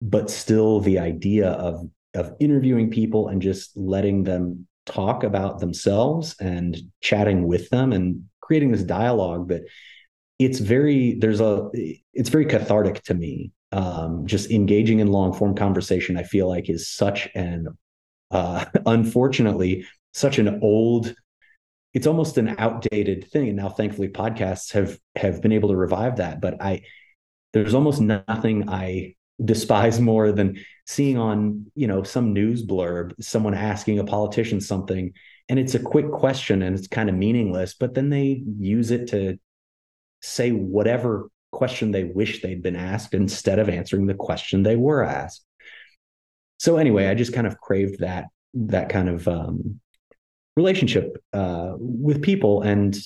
But still the idea of of interviewing people and just letting them talk about themselves and chatting with them and creating this dialogue that it's very there's a it's very cathartic to me. Um, just engaging in long form conversation i feel like is such an uh, unfortunately such an old it's almost an outdated thing and now thankfully podcasts have have been able to revive that but i there's almost nothing i despise more than seeing on you know some news blurb someone asking a politician something and it's a quick question and it's kind of meaningless but then they use it to say whatever question they wish they'd been asked instead of answering the question they were asked. So anyway, I just kind of craved that that kind of um, relationship uh, with people, and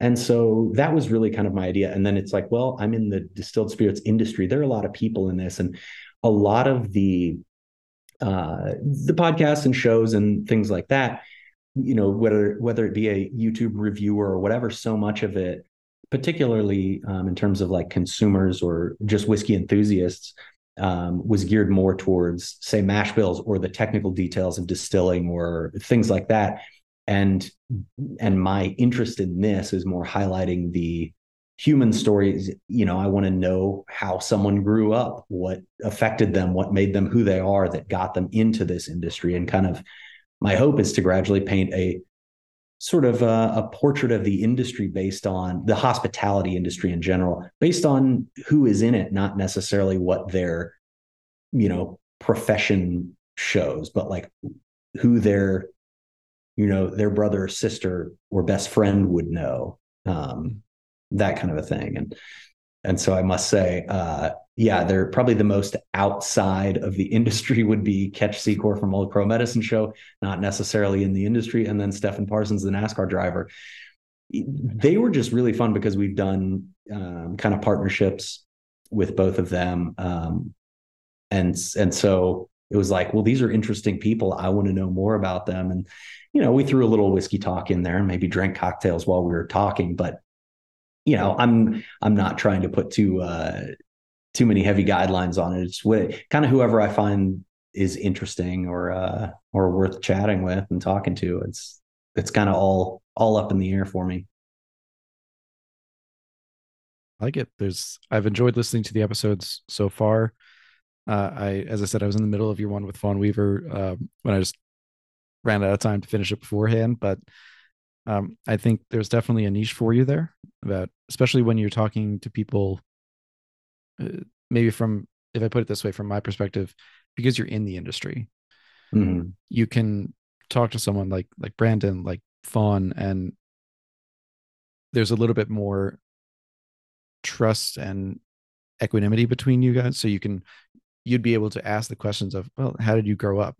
and so that was really kind of my idea. And then it's like, well, I'm in the distilled spirits industry. There are a lot of people in this, and a lot of the uh, the podcasts and shows and things like that. You know, whether whether it be a YouTube reviewer or whatever, so much of it particularly um, in terms of like consumers or just whiskey enthusiasts, um, was geared more towards, say, mash bills or the technical details of distilling or things like that. And and my interest in this is more highlighting the human stories. You know, I want to know how someone grew up, what affected them, what made them who they are, that got them into this industry, and kind of my hope is to gradually paint a sort of a, a, portrait of the industry based on the hospitality industry in general, based on who is in it, not necessarily what their, you know, profession shows, but like who their, you know, their brother or sister or best friend would know, um, that kind of a thing. And and so I must say, uh, yeah, they're probably the most outside of the industry would be Ketch Secor from Old Crow Medicine Show, not necessarily in the industry, and then Stefan Parsons, the NASCAR driver. They were just really fun because we've done um, kind of partnerships with both of them, um, and and so it was like, well, these are interesting people. I want to know more about them, and you know, we threw a little whiskey talk in there and maybe drank cocktails while we were talking, but you know, I'm I'm not trying to put too uh, too many heavy guidelines on it. It's what kind of whoever I find is interesting or uh, or worth chatting with and talking to. It's it's kind of all all up in the air for me. I like it. There's I've enjoyed listening to the episodes so far. Uh, I as I said, I was in the middle of your one with Fawn Weaver uh, when I just ran out of time to finish it beforehand, but um, I think there's definitely a niche for you there about especially when you're talking to people uh, maybe from if i put it this way from my perspective because you're in the industry mm-hmm. you can talk to someone like like brandon like fawn and there's a little bit more trust and equanimity between you guys so you can you'd be able to ask the questions of well how did you grow up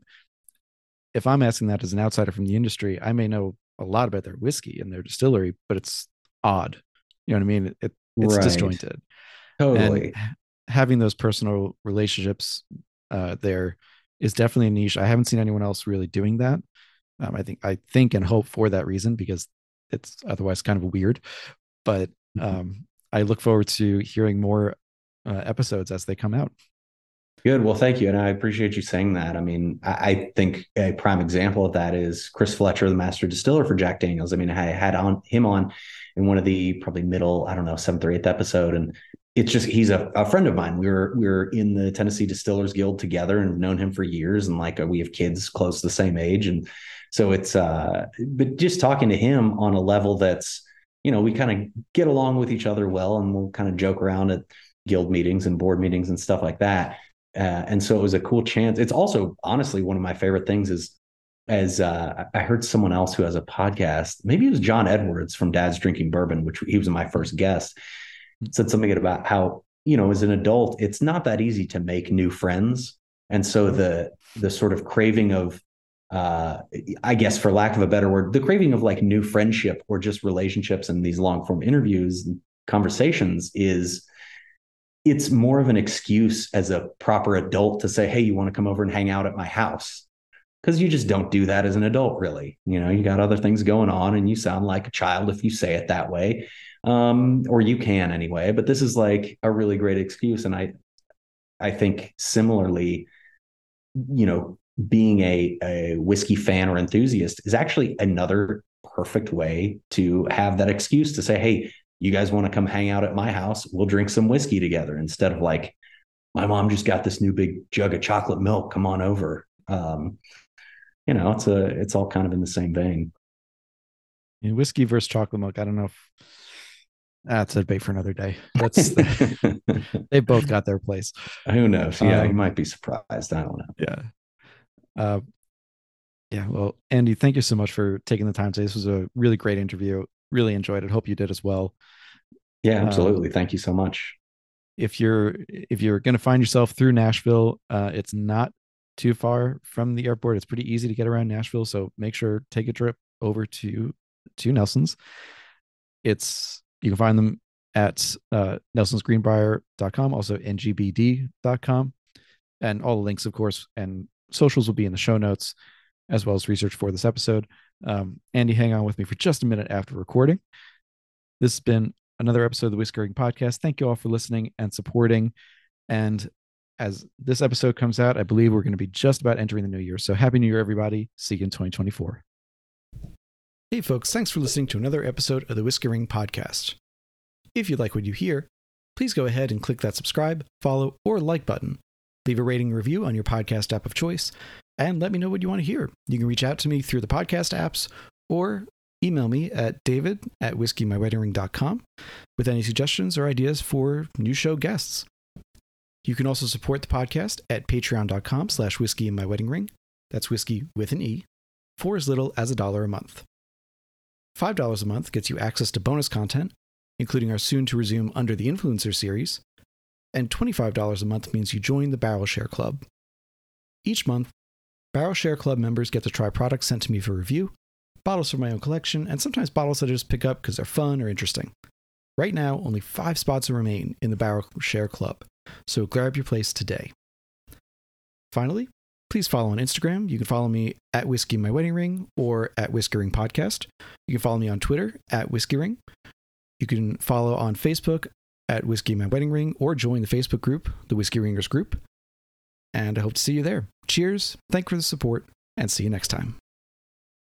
if i'm asking that as an outsider from the industry i may know a lot about their whiskey and their distillery but it's odd you know what I mean? It, it's right. disjointed. Totally. And having those personal relationships uh, there is definitely a niche. I haven't seen anyone else really doing that. Um, I think I think and hope for that reason because it's otherwise kind of weird. But mm-hmm. um, I look forward to hearing more uh, episodes as they come out. Good. Well, thank you. And I appreciate you saying that. I mean, I, I, think a prime example of that is Chris Fletcher, the master distiller for Jack Daniels. I mean, I had on him on in one of the probably middle, I don't know, seventh or eighth episode. And it's just he's a, a friend of mine. We were we were in the Tennessee Distillers Guild together and known him for years. And like we have kids close to the same age. And so it's uh but just talking to him on a level that's, you know, we kind of get along with each other well and we'll kind of joke around at guild meetings and board meetings and stuff like that. Uh, and so it was a cool chance. It's also honestly one of my favorite things is as uh, I heard someone else who has a podcast, maybe it was John Edwards from Dad's Drinking Bourbon, which he was my first guest, said something about how you know as an adult it's not that easy to make new friends, and so the the sort of craving of uh, I guess for lack of a better word, the craving of like new friendship or just relationships and these long form interviews and conversations is it's more of an excuse as a proper adult to say, Hey, you want to come over and hang out at my house? Because you just don't do that as an adult, really. You know, you got other things going on and you sound like a child if you say it that way. Um, or you can anyway. But this is like a really great excuse. And I I think similarly, you know, being a, a whiskey fan or enthusiast is actually another perfect way to have that excuse to say, hey, you guys want to come hang out at my house? We'll drink some whiskey together instead of like, my mom just got this new big jug of chocolate milk. Come on over. Um, you know, it's a it's all kind of in the same vein. Whiskey versus chocolate milk. I don't know if that's a debate for another day. That's they both got their place. Who knows? Yeah, um, you might be surprised. I don't know. Yeah. Uh, yeah. Well, Andy, thank you so much for taking the time today. This was a really great interview. Really enjoyed it. Hope you did as well. Yeah, um, absolutely. Um, thank you so much. If you're if you're going to find yourself through Nashville, uh, it's not too far from the airport. It's pretty easy to get around Nashville, so make sure take a trip over to to Nelson's. It's you can find them at uh, nelsonsgreenbrier.com, also ngbd.com, and all the links, of course, and socials will be in the show notes, as well as research for this episode. Um, Andy, hang on with me for just a minute after recording. This has been another episode of the Whiskey Ring Podcast. Thank you all for listening and supporting. And as this episode comes out, I believe we're going to be just about entering the new year. So happy new year, everybody. See you in 2024. Hey, folks, thanks for listening to another episode of the Whiskey Ring Podcast. If you like what you hear, please go ahead and click that subscribe, follow, or like button. Leave a rating review on your podcast app of choice, and let me know what you want to hear. You can reach out to me through the podcast apps or email me at david at whiskeymyweddingring.com with any suggestions or ideas for new show guests. You can also support the podcast at patreon.com slash whiskey in my wedding ring. That's whiskey with an E, for as little as a dollar a month. $5 a month gets you access to bonus content, including our soon to resume Under the Influencer series, and $25 a month means you join the Barrel Share Club. Each month, Barrel Share Club members get to try products sent to me for review, bottles from my own collection, and sometimes bottles that I just pick up because they're fun or interesting. Right now, only five spots remain in the Barrel Share Club, so grab your place today. Finally, please follow on Instagram. You can follow me at Whiskey My Wedding Ring or at Whiskey Ring Podcast. You can follow me on Twitter at Whiskey Ring. You can follow on Facebook at Whiskey My Wedding Ring or join the Facebook group, the Whiskey Ringers Group. And I hope to see you there. Cheers, thank you for the support, and see you next time.